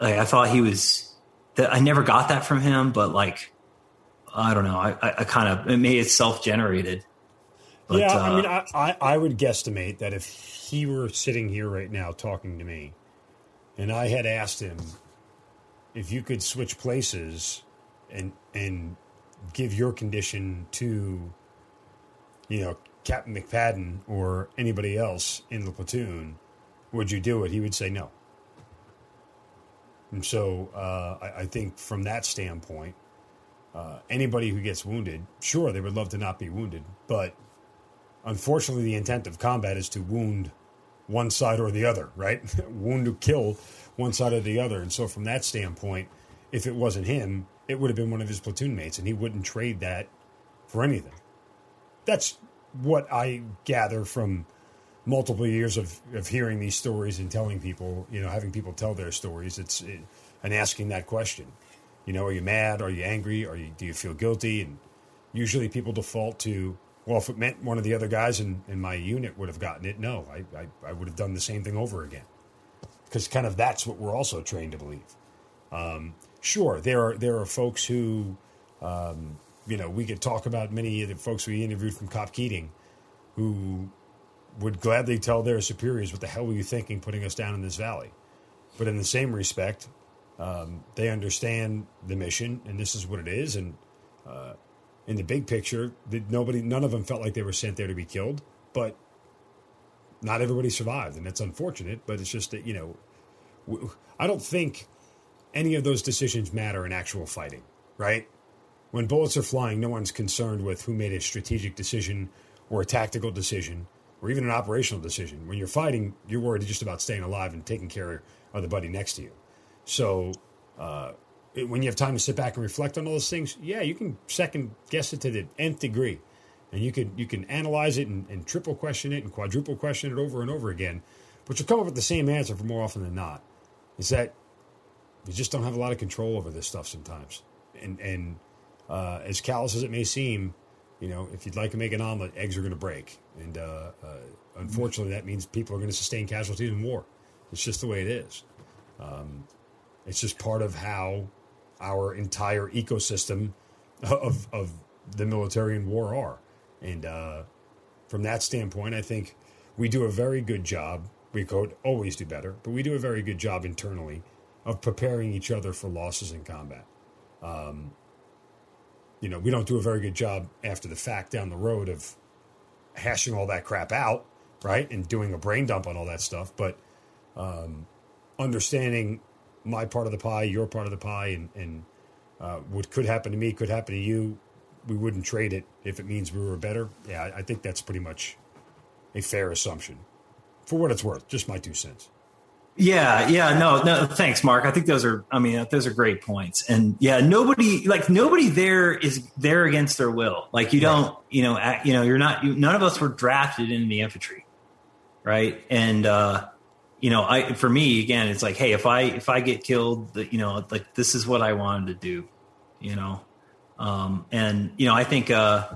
Speaker 3: Like I thought he was. That I never got that from him, but like, I don't know. I, I, I kind of it made it self generated.
Speaker 2: yeah, uh, I mean, I, I, I would guesstimate that if he were sitting here right now talking to me, and I had asked him if you could switch places and and give your condition to you know Captain McPadden or anybody else in the platoon, would you do it? He would say no. And so uh, I, I, think from that standpoint, uh, anybody who gets wounded, sure, they would love to not be wounded, but unfortunately, the intent of combat is to wound one side or the other, right? wound to kill one side or the other. And so from that standpoint, if it wasn't him, it would have been one of his platoon mates, and he wouldn't trade that for anything. That's what I gather from multiple years of, of hearing these stories and telling people, you know, having people tell their stories. It's it, and asking that question. You know, are you mad? Are you angry? Are you do you feel guilty? And usually people default to, well, if it meant one of the other guys in, in my unit would have gotten it, no, I, I, I would have done the same thing over again. Because kind of that's what we're also trained to believe. Um, sure, there are there are folks who, um, you know, we could talk about many of the folks we interviewed from COP Keating, who would gladly tell their superiors, "What the hell were you thinking, putting us down in this valley?" But in the same respect, um, they understand the mission, and this is what it is. And uh, in the big picture, nobody, none of them felt like they were sent there to be killed, but not everybody survived, and that's unfortunate. But it's just that you know, I don't think any of those decisions matter in actual fighting, right? When bullets are flying, no one's concerned with who made a strategic decision or a tactical decision or even an operational decision. When you're fighting, you're worried just about staying alive and taking care of the buddy next to you. So, uh, when you have time to sit back and reflect on all those things, yeah, you can second guess it to the nth degree, and you can you can analyze it and, and triple question it and quadruple question it over and over again, but you'll come up with the same answer for more often than not. Is that you just don't have a lot of control over this stuff sometimes. And and uh, as callous as it may seem, you know, if you'd like to make an omelet, eggs are going to break, and uh, uh, unfortunately, that means people are going to sustain casualties in war. It's just the way it is. Um, it's just part of how our entire ecosystem of of the military and war are, and uh, from that standpoint, I think we do a very good job. We could always do better, but we do a very good job internally of preparing each other for losses in combat. Um, you know, we don't do a very good job after the fact down the road of hashing all that crap out, right? And doing a brain dump on all that stuff. But um, understanding my part of the pie, your part of the pie, and, and uh, what could happen to me could happen to you, we wouldn't trade it if it means we were better. Yeah, I, I think that's pretty much a fair assumption. For what it's worth, just my two cents.
Speaker 3: Yeah, yeah, no, no, thanks, Mark. I think those are, I mean, those are great points. And yeah, nobody, like nobody there is there against their will. Like you don't, you know, act, you know, you're not, you, none of us were drafted into the infantry, right? And uh, you know, I, for me, again, it's like, hey, if I if I get killed, you know, like this is what I wanted to do, you know, um, and you know, I think uh,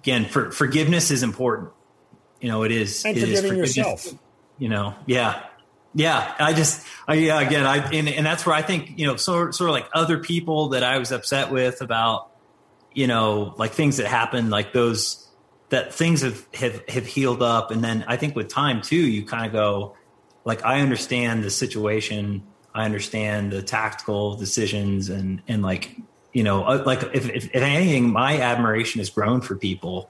Speaker 3: again, for, forgiveness is important. You know, it is.
Speaker 2: And
Speaker 3: it
Speaker 2: forgiving is yourself.
Speaker 3: You know, yeah, yeah, I just, I, yeah, again, I, and, and that's where I think, you know, sort, sort of like other people that I was upset with about, you know, like things that happened, like those, that things have, have, have healed up. And then I think with time too, you kind of go, like, I understand the situation. I understand the tactical decisions and, and like, you know, uh, like if, if, if anything, my admiration has grown for people,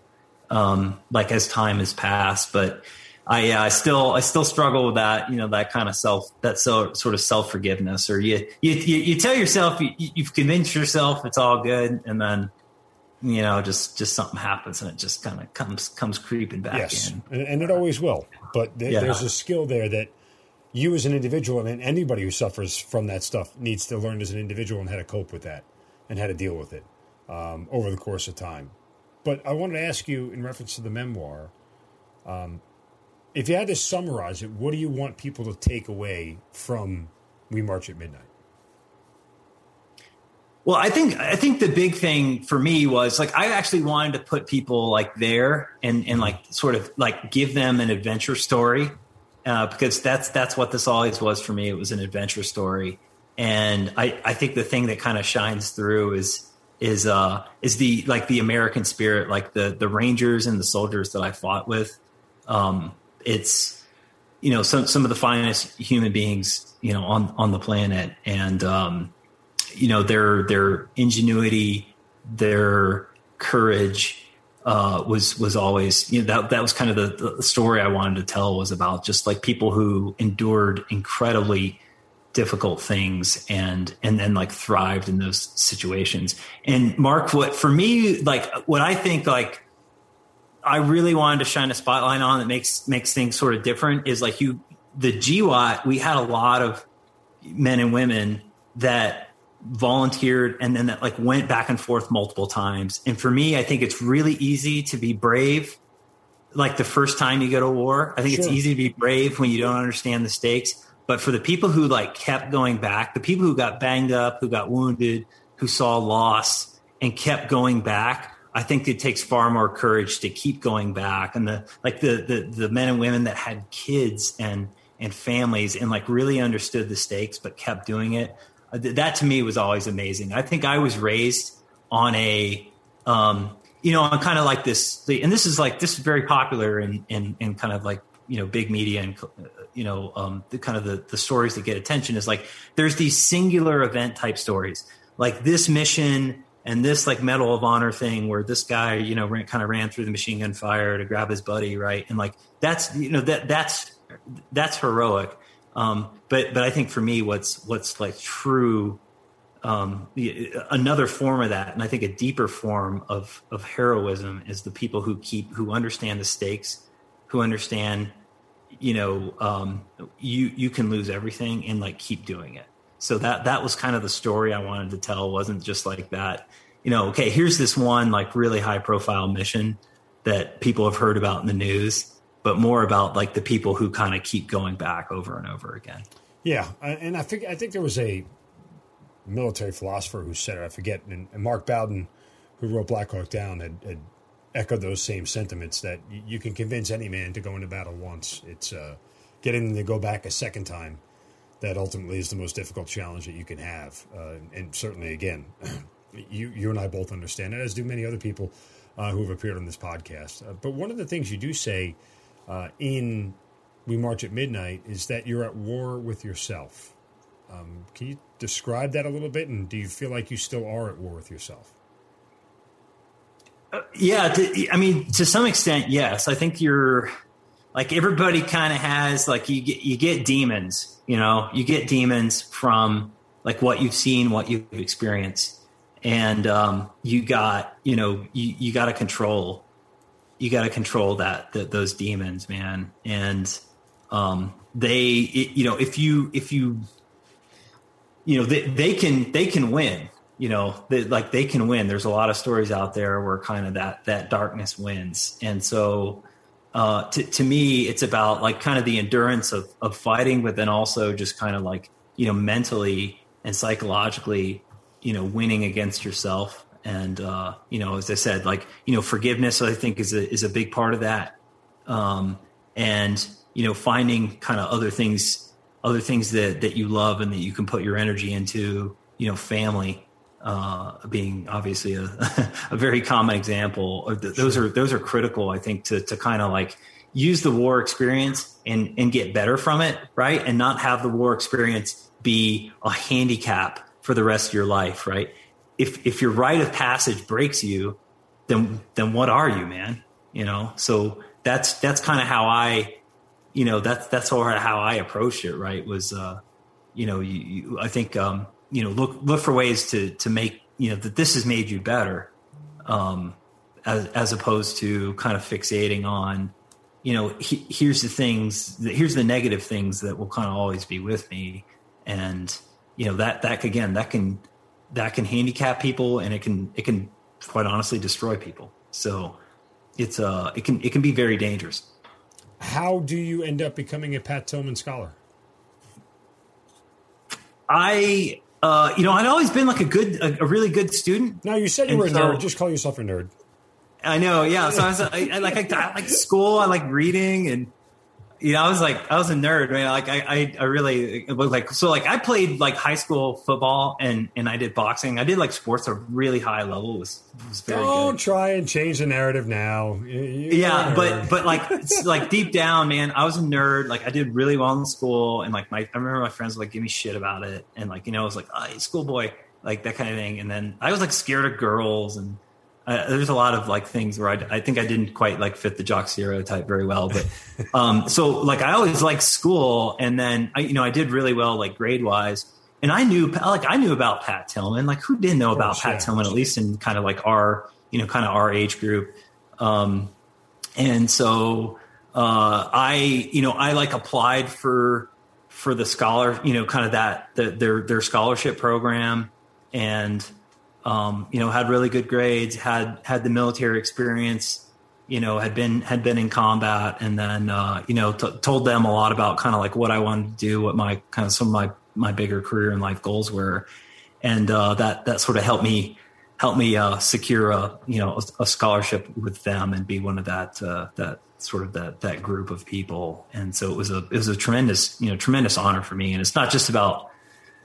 Speaker 3: um, like as time has passed, but, I uh, still I still struggle with that you know that kind of self that so, sort of self forgiveness or you, you you tell yourself you, you've convinced yourself it's all good and then you know just just something happens and it just kind of comes comes creeping back
Speaker 2: yes.
Speaker 3: in
Speaker 2: and, and it always will but th- yeah. there's a skill there that you as an individual and anybody who suffers from that stuff needs to learn as an individual and how to cope with that and how to deal with it um, over the course of time but I wanted to ask you in reference to the memoir um, if you had to summarize it, what do you want people to take away from We March at Midnight?
Speaker 3: Well, I think I think the big thing for me was like I actually wanted to put people like there and and like sort of like give them an adventure story uh, because that's that's what this always was for me. It was an adventure story, and I I think the thing that kind of shines through is is uh is the like the American spirit, like the the Rangers and the soldiers that I fought with. Um, it's you know some some of the finest human beings you know on on the planet, and um, you know their their ingenuity, their courage uh, was was always you know that that was kind of the, the story I wanted to tell was about just like people who endured incredibly difficult things and and then like thrived in those situations. And mark what for me like what i think like i really wanted to shine a spotlight on that makes makes things sort of different is like you the GWOT, we had a lot of men and women that volunteered and then that like went back and forth multiple times. And for me, I think it's really easy to be brave like the first time you go to war. I think sure. it's easy to be brave when you don't understand the stakes. But for the people who like kept going back, the people who got banged up, who got wounded, who saw loss and kept going back, I think it takes far more courage to keep going back. And the like the the, the men and women that had kids and and families and like really understood the stakes but kept doing it. Uh, that to me was always amazing. I think I was raised on a um, you know, on kind of like this, and this is like this is very popular in in, in kind of like you know big media and you know um, the kind of the the stories that get attention is like there's these singular event type stories. Like this mission and this like medal of honor thing where this guy you know ran, kind of ran through the machine gun fire to grab his buddy right? And like that's you know that that's that's heroic. Um, but but I think for me what's what's like true um, another form of that, and I think a deeper form of of heroism is the people who keep who understand the stakes, who understand, you know, um, you you can lose everything and like keep doing it. So that that was kind of the story I wanted to tell. Wasn't just like that, you know. Okay, here's this one like really high profile mission that people have heard about in the news, but more about like the people who kind of keep going back over and over again.
Speaker 2: Yeah, and I think I think there was a military philosopher who said it. I forget. And, Mark Bowden, who wrote Black Hawk Down, had, had, echoed those same sentiments that you, you, can convince any man to go into battle once. It's uh, getting them to go back a second time that ultimately is the most difficult challenge that you can have. Uh, and certainly, again, you you and I both understand it, as do many other people uh, who have appeared on this podcast. Uh, but one of the things you do say uh, in We March at Midnight is that you're at war with yourself. Um, can you describe that a little bit? And do you feel like you still are at war with yourself?
Speaker 3: Uh, yeah, to, I mean, to some extent, yes. I think you're like everybody kind of has like you get you get demons. You know, you get demons from like what you've seen, what you've experienced, and um, you got you know you you got to control you got to control that, that those demons, man, and um, they it, you know if you if you you know they, they can they can win you know they, like they can win. There's a lot of stories out there where kind of that that darkness wins. And so uh, to, to me it's about like kind of the endurance of, of fighting but then also just kind of like you know mentally and psychologically you know winning against yourself. And uh, you know as i said like you know forgiveness i think is a, is a big part of that. Um, and you know finding kind of other things other things that that you love and that you can put your energy into you know family uh, being obviously a, a very common example. Those are those are critical i think to to kind of like use the war experience and and get better from it right? And not have the war experience be a handicap for the rest of your life right? If if your rite of passage breaks you then then what are you man? You know? So that's that's kind of how i you know that's that's sort of how I approached it. Right, was uh, you know, you, you, I think um, you know look look for ways to to make you know that this has made you better, um, as as opposed to kind of fixating on you know he, here's the things here's the negative things that will kind of always be with me, and you know that that again that can that can handicap people and it can it can quite honestly destroy people. So it's uh it can it can be very dangerous.
Speaker 2: How do you end up becoming a Pat Tillman scholar?
Speaker 3: I, uh, you know, I'd always been like a good, a, a really good student.
Speaker 2: No, you said you and were a so, nerd. Just call yourself a nerd.
Speaker 3: I know, yeah. So I was, I, I like, I, I like school. I like reading, and you know, I was like, I was a nerd, man. Like, I, I, I really was like, so like, I played like high school football and and I did boxing. I did like sports at a really high level. It was was very
Speaker 2: Don't
Speaker 3: good.
Speaker 2: try and change the narrative now.
Speaker 3: You're yeah, but but like like deep down, man, I was a nerd. Like, I did really well in school, and like my, I remember my friends would like give me shit about it, and like you know, I was like, oh, schoolboy, like that kind of thing. And then I was like scared of girls and uh, there's a lot of like things where I, I, think I didn't quite like fit the jock stereotype very well, but um, so like I always liked school, and then I you know I did really well like grade wise, and I knew like I knew about Pat Tillman, like who didn't know about Pat. Tillman at least in kind of like our you know kind of our age group, um, and so uh, I you know I like applied for for the scholar you know kind of that the, their their scholarship program and um, you know, had really good grades, had had the military experience, you know, had been had been in combat, and then uh, you know t- told them a lot about kind of like what I wanted to do, what my kind of some of my my bigger career and life goals were, and uh, that that sort of helped me help me uh, secure a you know a, a, scholarship with them and be one of that uh, that sort of that that group of people. And so it was a it was a tremendous you know tremendous honor for me. And it's not just about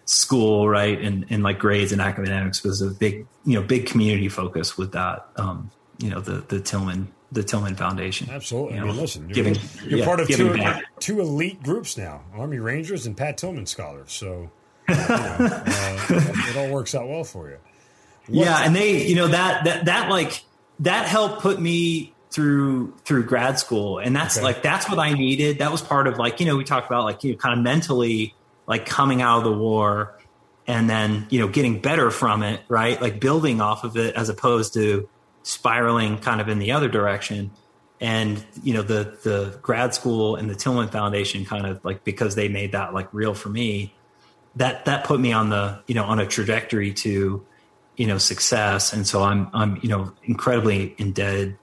Speaker 3: school, right, and, and like grades and academics was a big, you know, big community focus with that, um, you know, the the Tillman the Tillman Foundation.
Speaker 2: Absolutely.
Speaker 3: You
Speaker 2: know, I mean, listen, you're, giving, you're yeah, part of two, two elite groups now: Army Rangers and Pat Tillman scholars. So you know, uh, it all works out well for you.
Speaker 3: What yeah, and they, you know, that that that like that helped put me through through grad school, and that's okay. like that's what I needed. That was part of like you know we talked about like you know, kind of mentally like coming out of the war and then you know getting better from it right? Like building off of it as opposed to spiraling kind of in the other direction. And you know the the grad school and the tillman foundation kind of like because they made that like real for me that that put me on the you know on a trajectory to you know success. And so i'm i'm you know incredibly indebted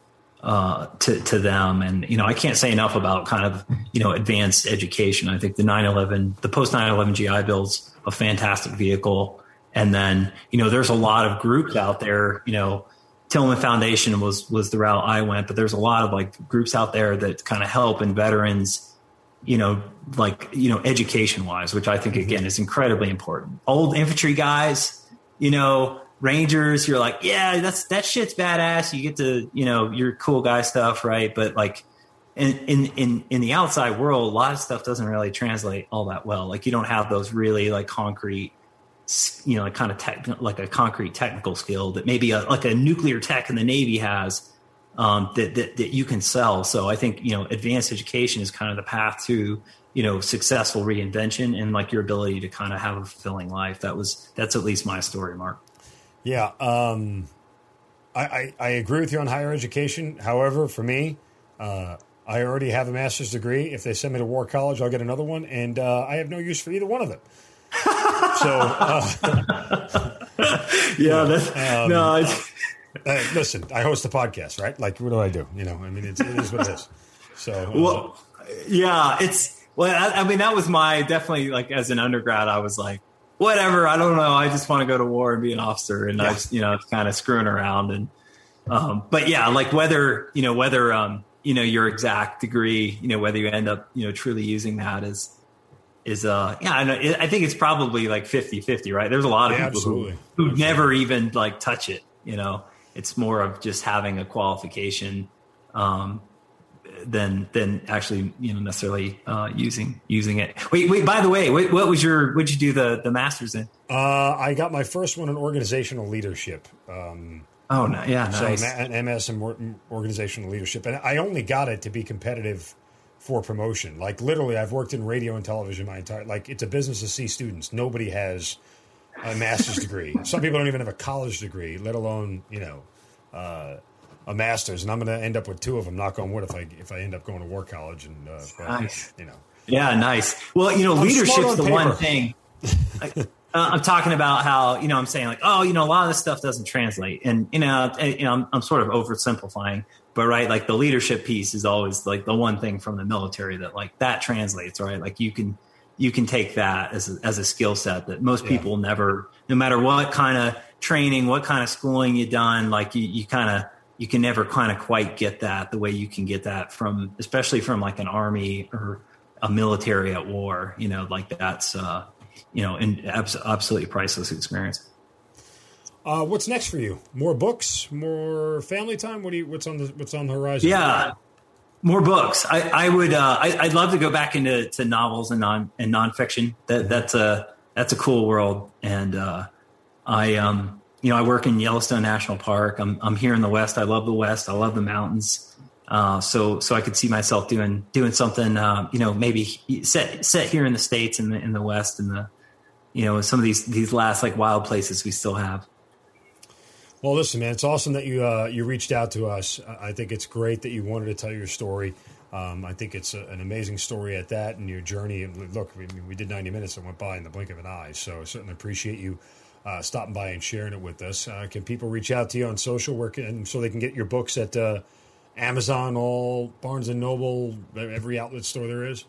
Speaker 3: uh, to to them. And you know, I can't say enough about kind of you know advanced education. I think the 9/11, the post 9/11 GI Bill's a fantastic vehicle. And then you know, there's a lot of groups out there. You know, Tillman Foundation was was the route I went, but there's a lot of like groups out there that kind of help in veterans. You know, like you know, education wise, which I think again is incredibly important. Old infantry guys, you know, Rangers, you're like, yeah, that's that shit's badass. You get to, you know, your cool guy stuff, right? But like in in in in the outside world, a lot of stuff doesn't really translate all that well. Like you don't have those really like concrete, you know, like kind of tech, like a concrete technical skill that maybe a, like a nuclear tech in the Navy has um, that, that that you can sell. So I think you know, advanced education is kind of the path to you know successful reinvention and like your ability to kind of have a fulfilling life. That was that's at least my story, Mark.
Speaker 2: Yeah, um, I, I, I, agree with you on higher education. However, for me, uh, I already have a master's degree. If they send me to war college, I'll get another one, and uh, I have no use for either one of them. so, uh,
Speaker 3: yeah, that's, um, no.
Speaker 2: Uh, listen, I host a podcast, right? Like, what do I do? You know, I mean, it's, it is what it is. So, uh,
Speaker 3: well, yeah, it's well. I, I mean, that was my definitely like as an undergrad, I was like, whatever. I don't know. I just want to go to war and be an officer, and yeah. I, you know, kind of screwing around. And um, but yeah, like whether you know whether um, you know your exact degree, you know whether you end up you know truly using that is is uh yeah I, know, I think it's probably like 50 50 right there's a lot of yeah, people absolutely. who, who absolutely. never even like touch it you know it's more of just having a qualification um than than actually you know necessarily uh, using using it. Wait, wait. By the way, wait, what was your What'd you do the the masters in?
Speaker 2: Uh, I got my first one in organizational leadership. Um,
Speaker 3: oh, no, yeah,
Speaker 2: nice. So an MS in organizational leadership, and I only got it to be competitive for promotion. Like literally, I've worked in radio and television my entire like it's a business to see students. Nobody has a master's degree. Some people don't even have a college degree, let alone you know. Uh, a master's, and I'm going to end up with two of them. Knock on wood, if I if I end up going to war college, and uh, but,
Speaker 3: nice,
Speaker 2: you know.
Speaker 3: Yeah, nice. Well, you know, I'm leadership's the paper. one thing. Uh, I'm talking about how you know I'm saying like, oh, you know, a lot of this stuff doesn't translate, and you know, you know, I'm, I'm sort of oversimplifying, but right, like the leadership piece is always like the one thing from the military that like that translates, right? Like you can you can take that as a, as a skill set that most people yeah. never, no matter what kind of training, what kind of schooling you done, like you, you kind of you can never kind of quite get that the way you can get that from especially from like an army or a military at war you know like that's uh you know an abs- absolutely priceless experience.
Speaker 2: Uh what's next for you? More books? More family time? What do you what's on the what's on the horizon?
Speaker 3: Yeah. More books. I i would uh I, would love to go back into to novels and non and nonfiction. That that's a that's a cool world. And uh i um you know, I work in Yellowstone National Park. I'm I'm here in the West. I love the West. I love the mountains. Uh, so so I could see myself doing doing something. Uh, you know, maybe set set here in the states in the in the West and the you know some of these these last like wild places we still have.
Speaker 2: Well, listen, man, it's awesome that you uh, you reached out to us. I think it's great that you wanted to tell your story. Um, I think it's a, an amazing story at that and your journey. And Look, mean, we did 90 minutes and went by in the blink of an eye. So I certainly appreciate you uh, stopping by and sharing it with us. Uh, can people reach out to you on social work and so they can get your books at uh, Amazon, all Barnes and Noble, every outlet store there is?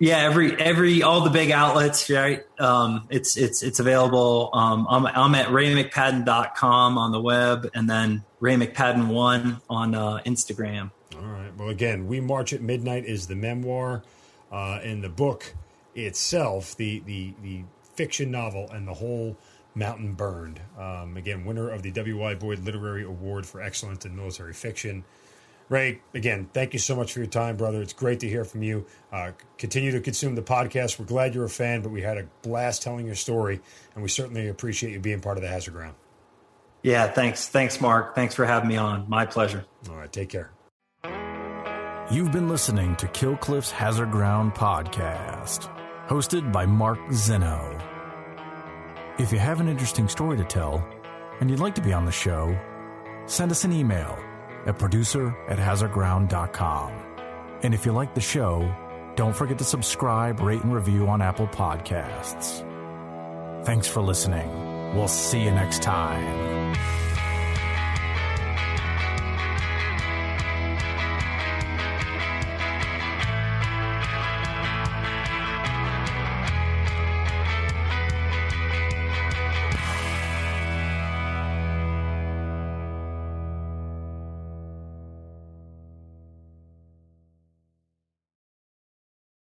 Speaker 3: Yeah, every every all the big outlets, right? Um, it's it's it's available. Um, I'm I'm at raymcpadden.com on the web, and then Ray McPadden one on uh, Instagram.
Speaker 2: All right. Well, again, we march at midnight is the memoir, uh, and the book itself, the the the fiction novel, and the whole Mountain Burned. Um, again, winner of the W.Y. Boyd Literary Award for Excellence in Military Fiction. Ray, again, thank you so much for your time, brother. It's great to hear from you. Uh, continue to consume the podcast. We're glad you're a fan, but we had a blast telling your story, and we certainly appreciate you being part of the Hazard Ground.
Speaker 3: Yeah, thanks. Thanks, Mark. Thanks for having me on. My pleasure.
Speaker 2: All right, take care.
Speaker 1: You've been listening to Kill Cliff's Hazard Ground podcast, hosted by Mark Zeno. If you have an interesting story to tell and you'd like to be on the show, send us an email at producer at hazardground.com. And if you like the show, don't forget to subscribe, rate, and review on Apple Podcasts. Thanks for listening. We'll see you next time.